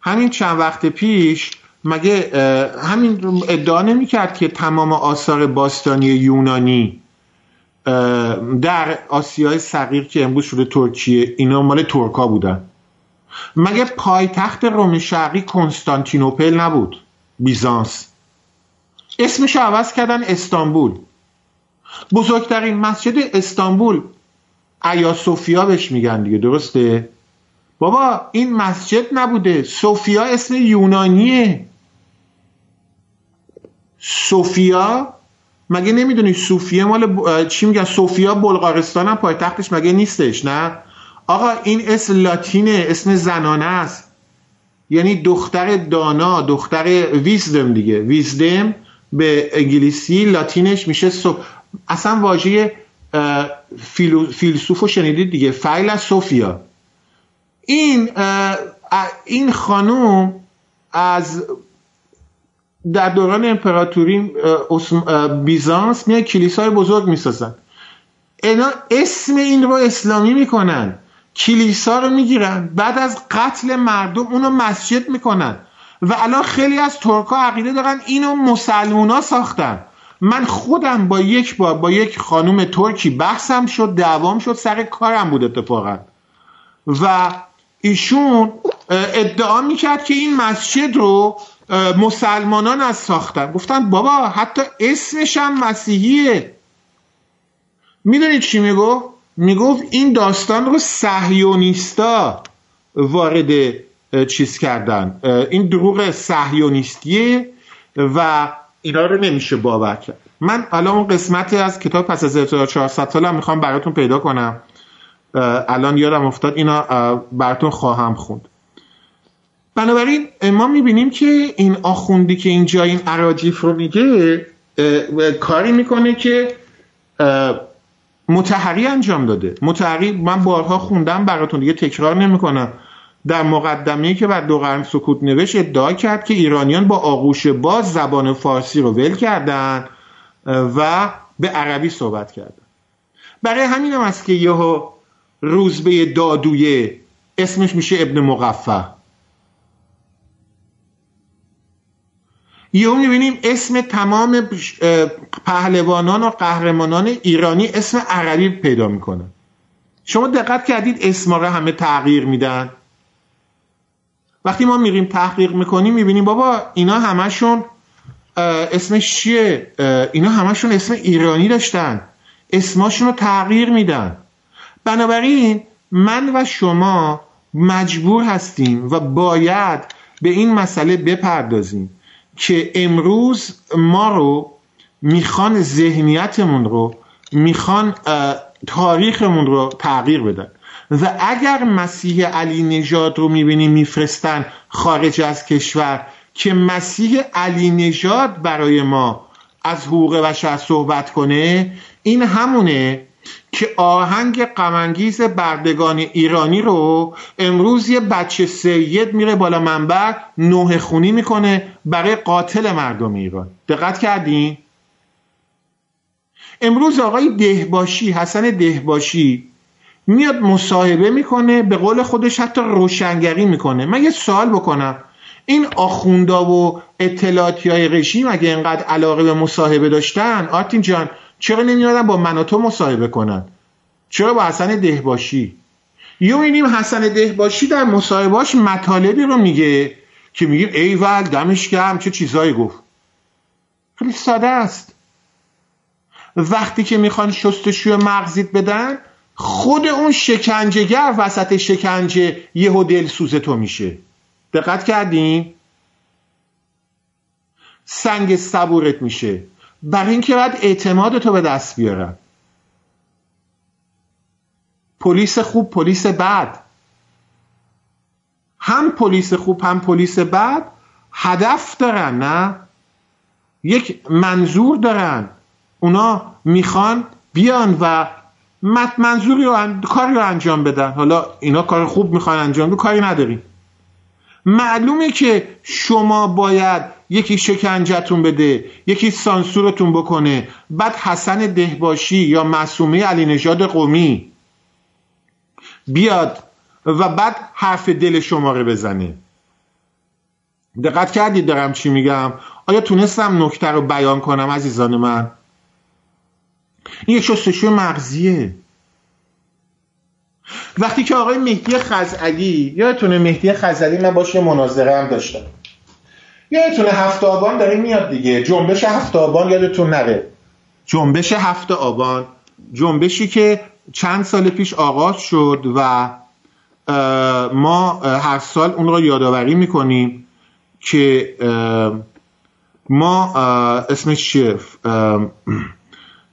همین چند وقت پیش مگه همین ادعا نمی کرد که تمام آثار باستانی یونانی در آسیای صغیر که امروز شده ترکیه اینا مال ترکا بودن؟ مگه پایتخت روم شرقی کنستانتینوپل نبود؟ بیزانس. اسمش عوض کردن استانبول. بزرگترین مسجد استانبول ایا سوفیا بهش میگن دیگه درسته؟ بابا این مسجد نبوده. سوفیا اسم یونانیه. سوفیا؟ مگه نمی‌دونی صوفیه مال چی میگن؟ سوفیا بلغارستان هم پایتختش مگه نیستش نه؟ آقا این اسم لاتینه اسم زنانه است. یعنی دختر دانا دختر ویزدم دیگه. ویزدم به انگلیسی لاتینش میشه سو... اصلا واژه فیلو... فیلسوف شنیدید دیگه. فایل سوفیا. این این خانوم از در دوران امپراتوری بیزانس میاد کلیسای بزرگ می‌سازن. اینا اسم این رو اسلامی می‌کنن. کلیسا رو می‌گیرن. بعد از قتل مردم اونو مسجد می‌کنن. و الان خیلی از ترکا عقیده دارن اینو مسلمونا ساختن. من خودم با یک بار با یک خانوم ترکی بحثم شد دوام شد سر کارم بود اتفاقا. و ایشون ادعا می‌کرد که این مسجد رو مسلمانان از ساختن. گفتن بابا حتی اسمش هم مسیحیه. می‌دونید چی میگو؟ می‌گفت این داستان رو سهیونیستا وارد چیز کردن. این دروغ سهیونیستیه و اینا رو نمیشه باور کرد. من الان اون قسمتی از کتاب پس از 1400 سالم می‌خوام براتون پیدا کنم. الان یادم افتاد اینا براتون خواهم خوند. بنابراین ما می‌بینیم که این آخوندی که اینجا این عراجیف رو میگه کاری می‌کنه که متحری انجام داده. متحری من بارها خوندم براتون دیگه تکرار نمی‌کنم. در مقدمه که بر دو قرن سکوت نوشت ادعا کرد که ایرانیان با آغوش باز زبان فارسی رو ول کردن و به عربی صحبت کردن. برای همین هم است که یهو روزبه دادویه اسمش میشه ابن مقفع. یهو می‌بینیم اسم تمام پهلوانان و قهرمانان ایرانی اسم عربی پیدا می‌کنه. شما دقت کردید اسما رو همه تغییر میدن؟ وقتی ما میریم تحقیق می‌کنیم می‌بینیم بابا اینا همشون اسمش چیه؟ اینا همشون اسم ایرانی داشتن. اسماشون رو تغییر میدن. بنابراین من و شما مجبور هستیم و باید به این مسئله بپردازیم. که امروز ما رو می‌خوان ذهنیتمون رو می‌خوان تاریخمون رو تغییر بدن. و اگر مسیح علی نژاد رو می‌بینیم میفرستن خارج از کشور که مسیح علی نژاد برای ما از حقوق بشر صحبت کنه این همونه که آهنگ غمانگیز بردگان ایرانی رو امروز یه بچه سید میره بالا منبر نوه خونی می‌کنه برای قاتل مردم ایران. دقت کردین؟ امروز آقای دهباشی حسن دهباشی میاد مصاحبه می‌کنه به قول خودش حتی روشنگری می‌کنه. من یه سوال بکنم. این آخوندا و اطلاعاتی های رژیم اگه اینقدر علاقه به مصاحبه داشتن آرتین جان چرا نمیادن با من و تو مصاحبه کنن؟ چرا با حسن دهباشی؟ یه می‌بینیم حسن دهباشی در مصاحبهاش مطالبی رو میگه که میگیم ایول دمش گرم چه چیزایی گفت. خیلی ساده است. وقتی که می‌خوان شستشوی مغزیت بدن خود اون شکنجهگر وسط شکنجه یهو دل سوز تو میشه. دقت کردیم سنگ صبورت میشه. برای اینکه باید اعتماد تو به دست بیارن. پلیس خوب پلیس بد. هم پلیس خوب هم پلیس بد هدف دارن نه؟ یک منظور دارن. اونا می‌خوان بیان و منظوری رو کاری رو انجام بدن. حالا اینا کار خوب می‌خوان انجام بدن کاری نداریم. معلومه که شما باید یکی شکنجتون بده یکی سانسورتون بکنه. بعد حسن دهباشی یا معصومه علی نژاد قومی بیاد و بعد حرف دل شما رو بزنه. دقت کردید دارم چی میگم؟ آیا تونستم نکته رو بیان کنم عزیزان من؟ این یک شستشوی مغزیه. وقتی که آقای مهدی خزعلی یادتونه مهدی خزعلی من باشه مناظره هم داشتم. یادتونه هفته آبان داره میاد دیگه. جنبش هفته آبان یادتون نره. جنبش هفته آبان. جنبشی که چند سال پیش آغاز شد و ما هر سال اون رو یادآوری می‌کنیم که ما اسمش چیه؟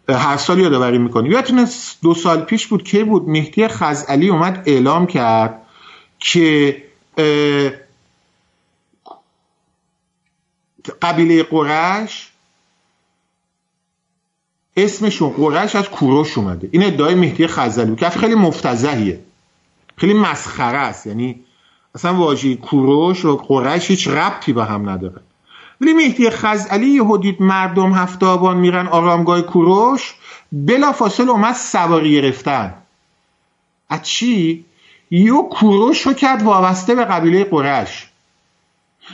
هر سال یادآوری می‌کنیم یادتونه دو سال پیش بود که بود مهدی خزعلی اومد اعلام کرد که قبیله قرش اسمشون قرش از کوروش اومده. این ادعای مهدی خزعلی که خیلی مفتزهیه. خیلی مسخره است. یعنی اصلا واژه کوروش و قرش هیچ ربطی به هم نداره. ولی مهدی خزعلی یهودید مردم هفته آبان میرن آرامگاه کوروش بلا فاصله اومد سواری گرفتن از چی؟ یو کوروش رو کرد وابسته به قبیله قرش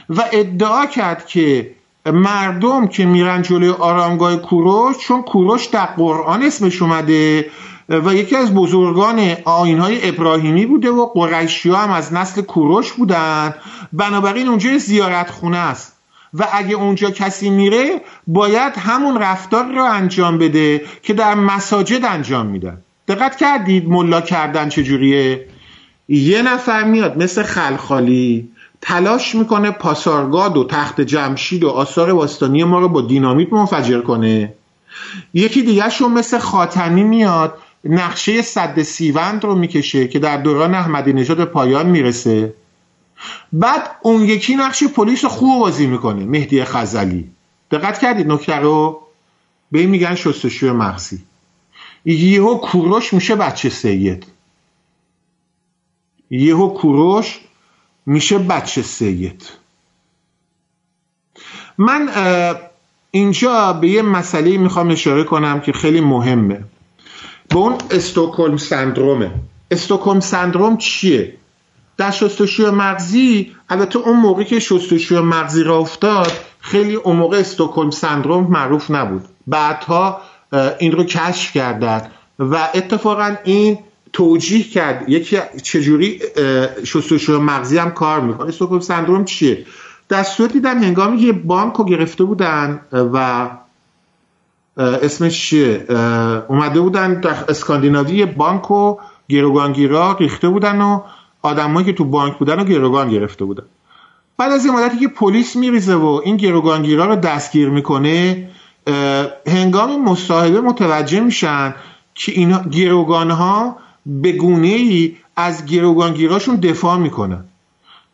و ادعا کرد که مردم که میرن جلوی آرامگاه کوروش چون کوروش در قرآن اسمش اومده و یکی از بزرگان های ابراهیمی بوده و قریشی ها هم از نسل کوروش بودن بنابراین اونجا زیارت خونه است و اگه اونجا کسی میره باید همون رفتار رو انجام بده که در مساجد انجام میدن. دقت کردید ملا کردن چجوریه؟ یه نفر میاد مثل خلخالی تلاش می‌کنه پاسارگاد و تخت جمشید و آثار باستانی ما رو با دینامیت منفجر کنه. یکی دیگه شون مثل خاتمی میاد نقشه صد سیوند رو می‌کشه که در دوران احمدی نژاد پایان می‌رسه. بعد اون یکی نقش پلیس خوب بازی می‌کنه مهدی خزلی. دقت کردید نکته رو؟ به میگن شستشوی مغزی. یهو کوروش میشه بچه سید. یهو کوروش میشه بچه سید. من اینجا به یه مسئله می‌خوام اشاره کنم که خیلی مهمه. به اون استوکلم سندرومه. استوکلم سندروم چیه؟ در شستشوی مغزی البته اون موقعی که شستشوی مغزی را افتاد خیلی اون موقع استوکلم سندروم معروف نبود. بعدها این رو کشف کردن و اتفاقا این توجیه کرد یکی چجوری شستشوی مغزی هم کار می‌کنه. استوکلم سندروم چیه؟ در صورت دیدم هنگامی که بانک رو گرفته بودن و اسمش چیه؟ اومده بودن در اسکاندیناوی بانک و گروگانگیرا ریخته بودن و آدمایی که تو بانک بودن و گروگان گرفته بودن. بعد از این مدتی که پلیس میریزه و این گروگانگیرا رو دستگیر می‌کنه هنگام مصاحبه متوجه میشن که اینا گروگان ها به گونه ای از گروگانگیراشون دفاع می‌کنن.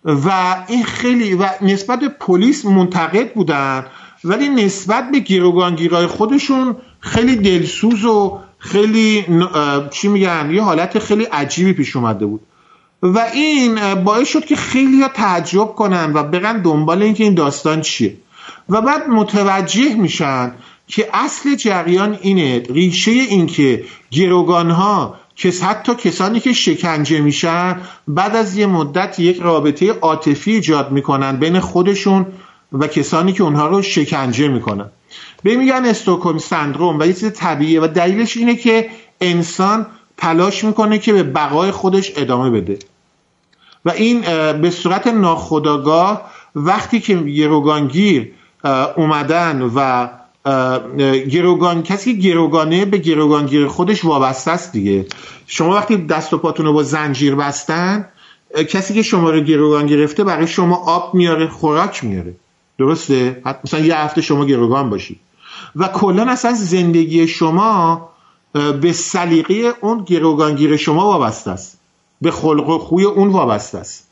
و این خیلی و نسبت به پلیس منتقد بودن ولی نسبت به گروگانگیرای خودشون خیلی دلسوز و خیلی چی میگن یه حالت خیلی عجیبی پیش اومده بود. و این باعث شد که خیلی ها تعجب کنن و بگن دنبال اینکه این داستان چیه. و بعد متوجه میشن که اصل جریان اینه ریشه این که گروگان ها که حتی کسانی که شکنجه میشن بعد از یه مدت یک رابطه عاطفی ایجاد می‌کنن بین خودشون و کسانی که اونها رو شکنجه می‌کنن. به میگن استوکوم سندروم و یه چیز طبیعیه و دلیلش اینه که انسان تلاش می‌کنه که به بقای خودش ادامه بده. و این به صورت ناخداگاه وقتی که گروگانگیر اومدن و گروگان کسی که گروگانه به گروگانگیر خودش وابسته است دیگه. شما وقتی دست و پاتون رو با زنجیر بستن کسی که شما رو گروگان گرفته برای شما آب میاره خوراک میاره. درسته؟ مثلا یه هفته شما گروگان باشی و کلا اصلا زندگی شما به سلیقه اون گروگانگیر شما وابسته است. به خلق و خوی اون وابسته است.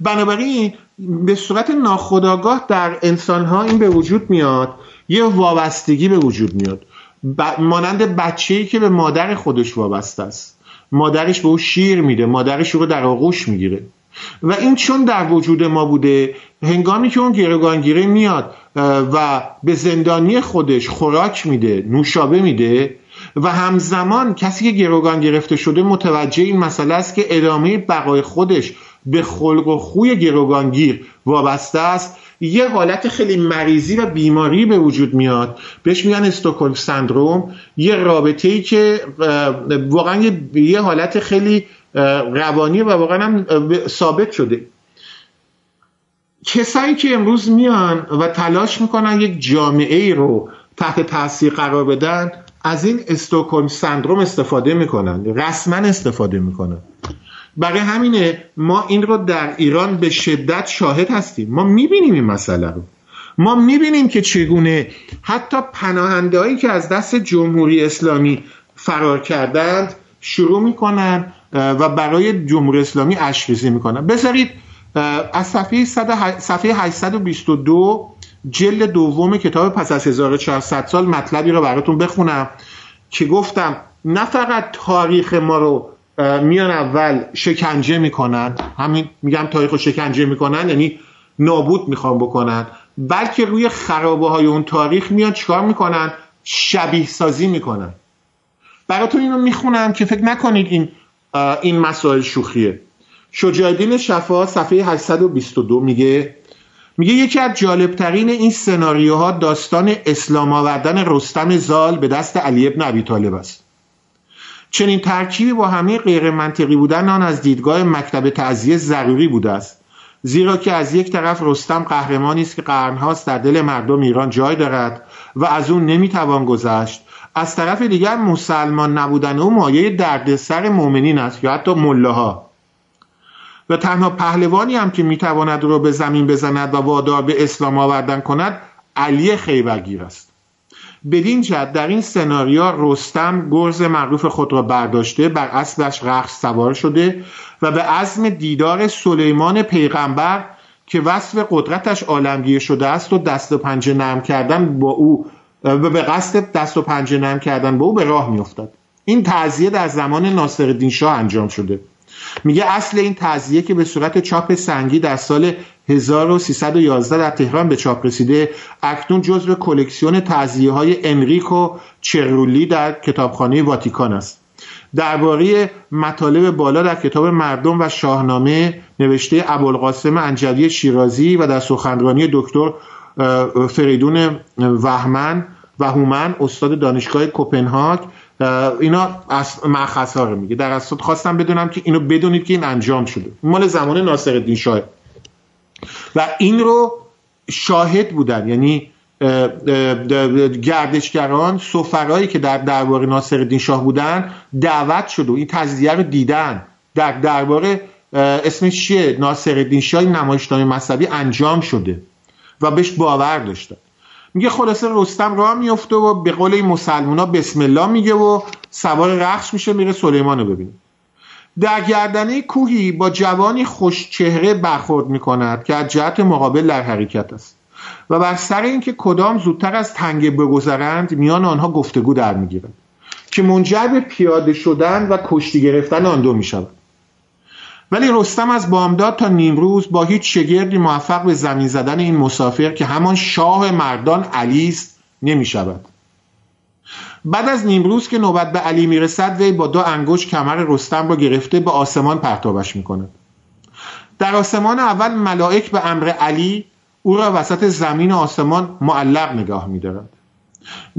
بنابراین به صورت ناخودآگاه در انسان ها این به وجود میاد یه وابستگی به وجود میاد. مانند بچه‌ای که به مادر خودش وابسته است. مادرش به او شیر میده مادرش رو در آغوش می‌گیره. و این چون در وجود ما بوده هنگامی که اون گروگانگیره میاد و به زندانی خودش خوراک میده نوشابه میده و همزمان کسی که گروگان گرفته شده متوجه این مسئله است که ادامه بقای خودش به خلق و خوی گروگانگیر وابسته است. یه حالت خیلی مریضی و بیماری به وجود میاد. بهش میگن استوکل سندروم. یه رابطه ای که واقعا یه حالت خیلی روانی و واقعا هم ثابت شده. کسایی که امروز میان و تلاش می‌کنن یک جامعه ای رو تحت تاثیر قرار بدن از این استوکل سندروم استفاده می‌کنن رسما استفاده می‌کنن. برای همینه ما این رو در ایران به شدت شاهد هستیم. ما می‌بینیم این مسئله رو. ما می‌بینیم که چگونه حتی پناهنده هایی که از دست جمهوری اسلامی فرار کردند شروع می‌کنن و برای جمهوری اسلامی اشریزی می‌کنن. بذارید از صفحه, صفحه 822 جلد دوم کتاب پس از 1400 سال مطلبی رو براتون بخونم که گفتم نه فقط تاریخ ما رو میان اول شکنجه می‌کنن همین میگم تاریخ رو شکنجه می‌کنن یعنی نابود می‌خوان بکنن بلکه روی خرابه های اون تاریخ میان چیکار می‌کنن؟ شبیه سازی می‌کنن. براتون اینو می‌خونم که فکر نکنید این این مسائل شوخیه. شجاعدین شفا صفحه 822 میگه میگه یکی از جالبترین این سناریوها داستان اسلام آوردن رستم زال به دست علی ابن ابی طالب است. چنین ترکیبی با همه غیر منطقی بودن آن از دیدگاه مکتب تعذیه ضروری بوده است. زیرا که از یک طرف رستم قهرمانی است که قرنهاست در دل مردم ایران جای دارد و از اون نمی‌توان گذشت. از طرف دیگر مسلمان نبودن او مایه دردسر مؤمنین است یا حتی ملاها. و تنها پهلوانی هم که می‌تواند رو به زمین بزند و وادار به اسلام آوردن کند علی خیبرگیر است. بدین جد در این سناریو رستم گرز معروف خود را برداشته بر اسبش رخص سوار شده و به عزم دیدار سلیمان پیغمبر که وصف قدرتش عالمگیر شده است و دست و پنجه نرم کردن با او و به قصد دست و پنجه نرم کردن با او به راه میافتد این تعذیه در زمان ناصرالدین شاه انجام شده. میگه اصل این تعذیه که به صورت چاپ سنگی در سال 1311 در تهران به چاپ رسیده اکنون جزو کلکسیون تعذیه های انریکو چرولی در کتابخانه واتیکان است. درباره مطالب بالا در کتاب مردم و شاهنامه نوشته ابوالقاسم انجوی شیرازی و در سخنرانی دکتر فریدون وهمن و هومن استاد دانشگاه کوپنهاگ اینا از مخص ها رو میگه. در اصل خواستم بدونم که اینو بدونید که این انجام شده. مال زمان ناصر الدین شاه. و این رو شاهد بودن. یعنی گردشگران سفرایی که در دربار ناصر الدین شاه بودن دعوت شد و این تجزیه رو دیدن. در دربار اسمش چیه؟ ناصر الدین شاه نمایشنامه مذهبی انجام شده و بهش باور داشتن. میگه خلاصه رستم راه میفته و به قول این مسلمونا بسم الله میگه و سوار رخش میشه میره سلیمان رو ببینه. در گردنه کوهی با جوانی خوش چهره برخورد می‌کند که از جهت مقابل در حرکت است. و بر سر اینکه کدام زودتر از تنگه بگذرند میان آنها گفتگو در می‌گیرند که منجر به پیاده شدن و کشتی گرفتن آن دو می‌شود ولی رستم از بامداد تا نیمروز با هیچ شگردی موفق به زمین زدن این مسافر که همان شاه مردان علی است نمی شود بعد از نیمروز که نوبت به علی می‌رسد وی با دو انگشت کمر رستم را گرفته به آسمان پرتابش می کند در آسمان اول ملائک به امر علی او را وسط زمین آسمان معلق نگاه می دارد.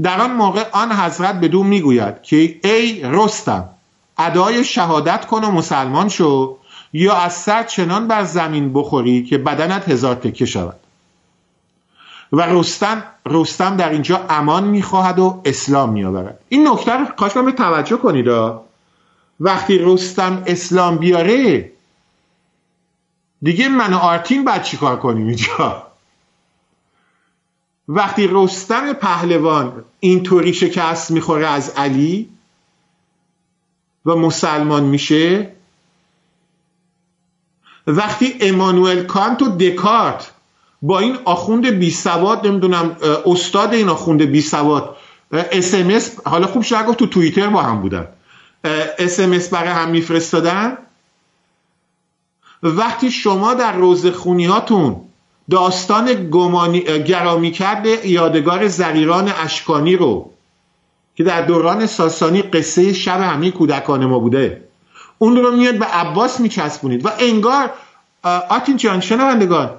در آن موقع آن حضرت به دو می گوید که ای رستم ادای شهادت کن و مسلمان شو یا از سر چنان بر زمین بخوری که بدنت هزار تکه شود. و رستم رستم در اینجا امان می‌خواهد و اسلام میآورد. این نکته رو کاش به توجه کنید وقتی رستم اسلام بیاره دیگه من و آرتین باید چیکار کنیم اینجا؟ وقتی رستم پهلوان اینطوری شکست می‌خوره از علی و مسلمان میشه وقتی امانوئل کانت و دکارت با این آخوند بی سواد نمی‌دونم استاد این آخوند بی سواد اس حالا خوب شاید گفت تو توییتر با هم بودن اس برای هم میفرستادن. وقتی شما در روضه‌خونیاتون داستان گمانی گرامی کرده یادگار زریران اشکانی رو که در دوران ساسانی قصه شب همه کودکان ما بوده اون رو میاد به عباس میچسبونید و انگار آتین جان شنوندگان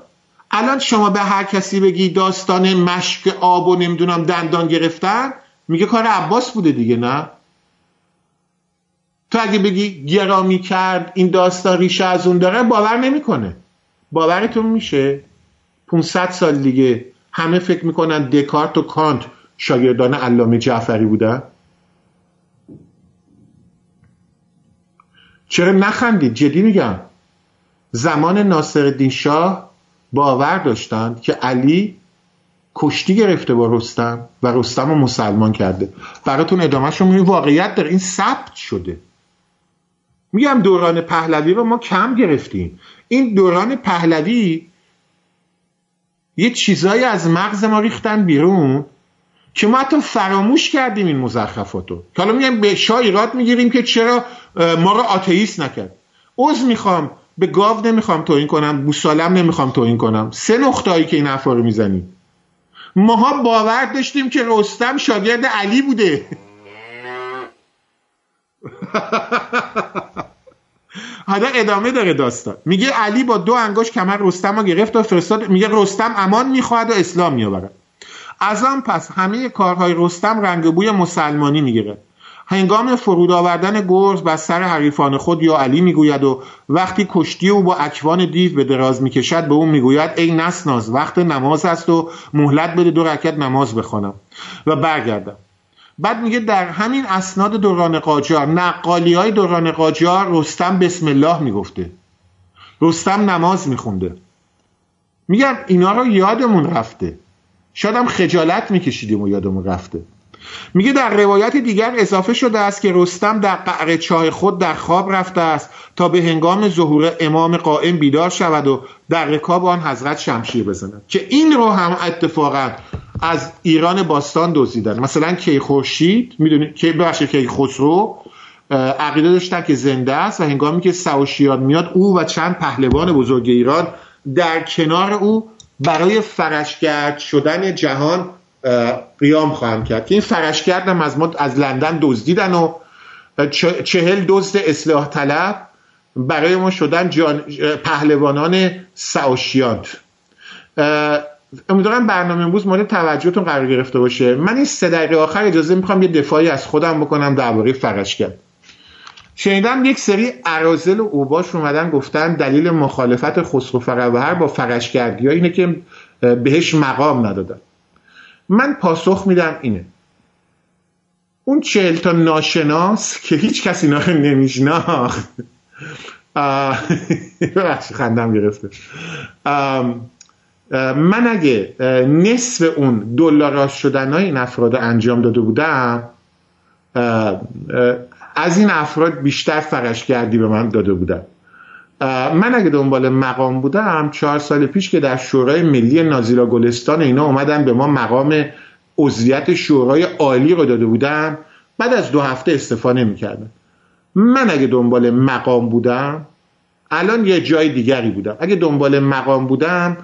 الان شما به هر کسی بگی داستان مشک آب و نمی‌دونم دندان گرفتن میگه کار عباس بوده دیگه نه؟ تو اگه بگی گرامی کرد این داستان ریشه از اون داره باور نمی‌کنه. باورتون میشه؟ 500 سال دیگه همه فکر می‌کنن دکارت و کانت شاگردان علامه جعفری بودن؟ چرا نخندید؟ جدی میگم. زمان ناصر شاه باور داشتند که علی کشتی گرفته با رستم و رستم رو مسلمان کرده. براتون ادامهش رو واقعیت داره. این ثبت شده. میگم دوران پهلوی رو ما کم گرفتیم. این دوران پهلوی یه چیزایی از مغز ما ریختن بیرون. که ما حتی فراموش کردیم این مزخرفات رو حالا میگم به شاه ایراد می‌گیریم که چرا ما رو آتئیست نکرد. عوض می‌خوام به گاو نمی‌خوام توهین کنم بوسالم نمی‌خوام توهین کنم. سه نقطه‌ای که این حرفا رو می‌زنیم. ماها باور داشتیم که رستم شاگرد علی بوده. حالا ادامه داره داستان. میگه علی با دو انگشت کمر رستم رو گرفت و فرستاد. میگه رستم امان می‌خواهد و اسلام میآورد. از آن پس همه کارهای رستم رنگ بوی مسلمانی می‌گیره. هنگام فرود آوردن گرز بر سر حریفان خود یا علی می‌گوید و وقتی کشتی او با اکوان دیو به دراز می‌کشد به او می‌گوید ای نسناز وقت نماز است و مهلت بده دو رکت نماز بخوانم. و برگردم. بعد میگه در همین اسناد دوران قاجار نقالی های دوران قاجار رستم بسم الله می‌گفته. رستم نماز میخونده. میگم اینا رو یادمون رفته. شاید هم خجالت میکشیدیم و یادمون رفته. میگه در روایت دیگر اضافه شده است که رستم در قعر چاه خود در خواب رفته است تا به هنگام ظهور امام قائم بیدار شود و در رکاب آن حضرت شمشیر بزند. که این رو هم اتفاقا از ایران باستان دزدیدن. مثلا کیخورشید می‌دونید که بخش کیخسرو عقیده داشتن که زنده است و هنگامی که سواشیان میاد او و چند پهلوان بزرگ ایران در کنار او برای فرشگرد شدن جهان قیام خواهم کرد. این فرشگرد هم از, از لندن دزدیدن و چهل دزد اصلاح طلب برای ما شدن جان... پهلوانان سعاشیانت امیدوارم برنامه امروز مورد توجهتون قرار گرفته باشه. من این سه دقیقه آخر اجازه می‌خوام یه دفاعی از خودم بکنم درباره فرشگرد. شنیدم یک سری عرازل و اوباش اومدن گفتن دلیل مخالفت خسرو فرور با فرشگردی ها اینه که بهش مقام ندادن. من پاسخ میدم اینه. اون چهل تا ناشناس که هیچ کسی اینا نمیشناخت. خندم گرفته. من اگه نصف اون دلاراش شدن های این افراد انجام داده بودم از این افراد بیشتر فرشگردی به من داده بودن. من اگه دنبال مقام بودم چهار سال پیش که در شورای ملی نازیلا گلستان اینا اومدن به ما مقام عضویت شورای عالی رو داده بودن بعد از دو هفته استفاده می‌کردم من اگه دنبال مقام بودم الان یه جای دیگری بودم. اگه دنبال مقام بودم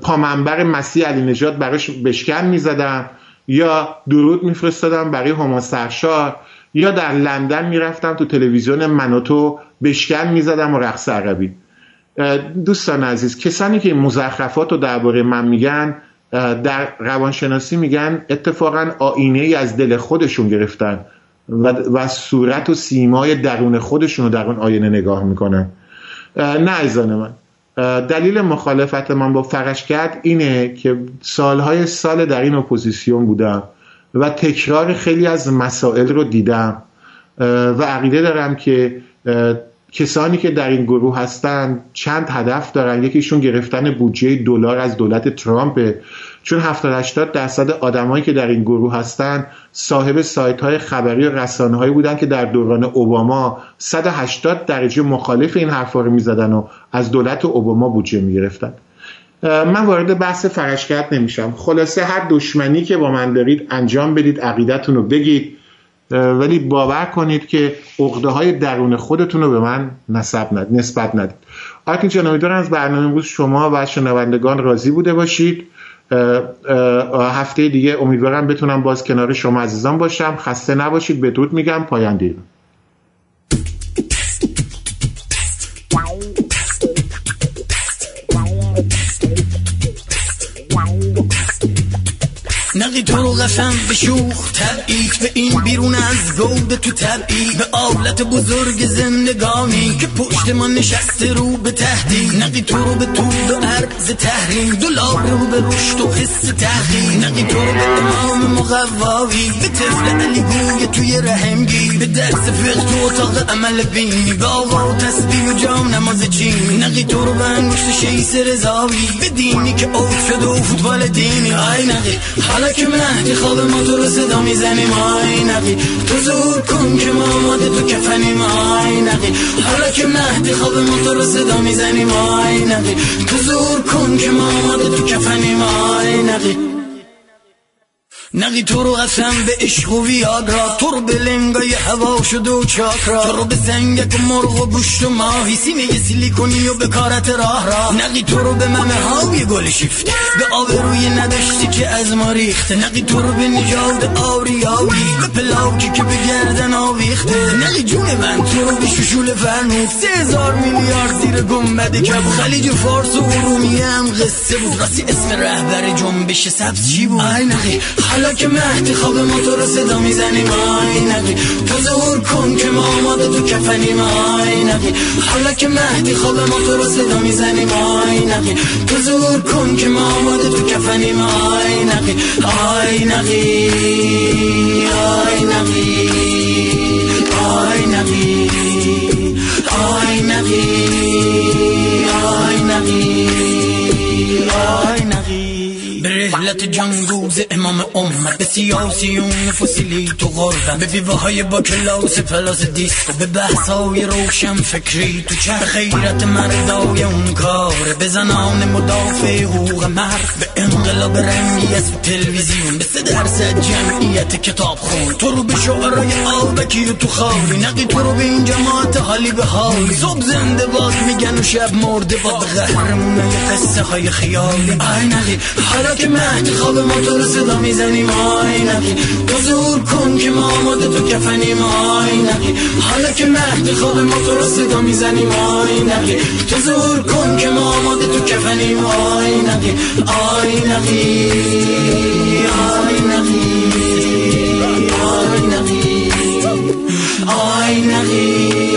پامنبر مسیح علی نجات براش بشکن می‌زدم یا درود میفرستادم برای هما سرشار یا در لندن می‌رفتم تو تلویزیون منوتو بشکن می‌زدم و رقص عربی. دوستان عزیز کسانی که مزخرفات رو درباره من میگن در روانشناسی میگن اتفاقا آینه ای از دل خودشون گرفتن و, و صورت و سیمای درون خودشون رو در اون آینه نگاه می‌کنن. نه عزیزان من دلیل مخالفت من با فرشگرد اینه که سالهای سال در این اپوزیسیون بودم. و تکرار خیلی از مسائل رو دیدم. و عقیده دارم که کسانی که در این گروه هستن چند هدف دارن. یکیشون گرفتن بودجه دلار از دولت ترامپ. چون 70 80 درصد آدمایی که در این گروه هستن صاحب سایت های خبری و رسانه هایی بودن که در دوران اوباما 180 درجه مخالف این حرفا رو می‌زدن و از دولت اوباما بودجه می‌گرفتن. من وارد بحث فرشگرد نمیشم. خلاصه هر دشمنی که با من دارید انجام بدید عقیدتون رو بگید ولی باور کنید که عقده های درون خودتون رو به من نسب ند. نسبت ندید. آرتین جان امیدوارم از برنامه امروز شما و شنوندگان راضی بوده باشید. هفته دیگه امیدوارم بتونم باز کنار شما عزیزان باشم. خسته نباشید بدرود میگم. پاینده Thank نقی تو رو قسم به شوخ؟ تبعید به این بیرون از گود تو تبعید. به آلت بزرگ زندگانی که پشت ما نشسته رو به تهدید. نقی تو رو به تو به عرض تحریم. دلار رو به رشد و حس تحقیم نقی تو رو به امام مقواوی. به طفل علی گوی توی رحمگی. به درس فقه تو اتاق عمل بینی. به آقا و تسبیح و جام نماز چین نقی تو رو به انگشت شیس رضاوی. به دینی که اوت شده و فوتبال دینی. آی نقی حالا که مهدی خواب ما تو رو صدا می‌زنیم آی نقی. تو ظهور کن که ما آماده تو کفنیم آی نقی. حالا که مهدی خواب ما تو رو صدا می‌زنیم آی نقی. تو ظهور کن که ما آماده تو کفنیم آی نقی. نقی تو رو قسم به عشق و ویاگرا تو رو به لنگای هوا شده و چاکرا تو رو به سنگک و مرغ و گوشت و ماهی سینه سیلیکونی و بکارت راه را. نقی تو رو به ممه های گلشیفته. به آبروی نداشتی که از ما ریخته نقی تو رو به نژاد آریایی. به پلاکی که به گردن آویخته. نقی جون من تو رو به ششول فرنود. سه هزار میلیارد زیر گنبد کبود خلیج فارس و ارومیه هم قصه بود. راستی اسم رهبر جنبش سبز چی بود؟ آی نقی حالا که مهدی خواب ما تو رو صدا می‌زنیم آی نقی تو ظهور کن که ما آماده تو کفنیم آی نقی حالا که مهدی خواب ما تو رو صدا می‌زنیم آی نقی تو ظهور کن که ما آماده تو کفنیم آی نقی آی نقی آی نقی آی نقی آی نقی آی نقی آی رحلت جنگوز امام امت به سیاسیون فسیلی تو غربت به بیوه های با کلاس پلاس دیسکو. به بحثای روشن فکری تو چرخ خیرت مردای اون کار به زنان مدافع حقوق مرد. به انقلاب رنگی از تلویزیون. به سه درصد جمعیت کتاب خون. تو رو به شعرهای آبکی تو خاری نقی تو رو به این جماعت حالی به حالی. صبح زنده باد میگن و شب مرده باد به قهرمونه قصه های خیالی. آی نقی حالا که مهدی خواب ما تو رو صدا می‌زنیم آی نقی تو ظهور کن که ما آماده تو کفنیم آی نقی حالا که مهدی خواب ما تو رو صدا می‌زنیم آی نقی تو ظهور کن که ما آماده تو کفنیم آی نقی آی نقی آی نقی آی نبی آی نبی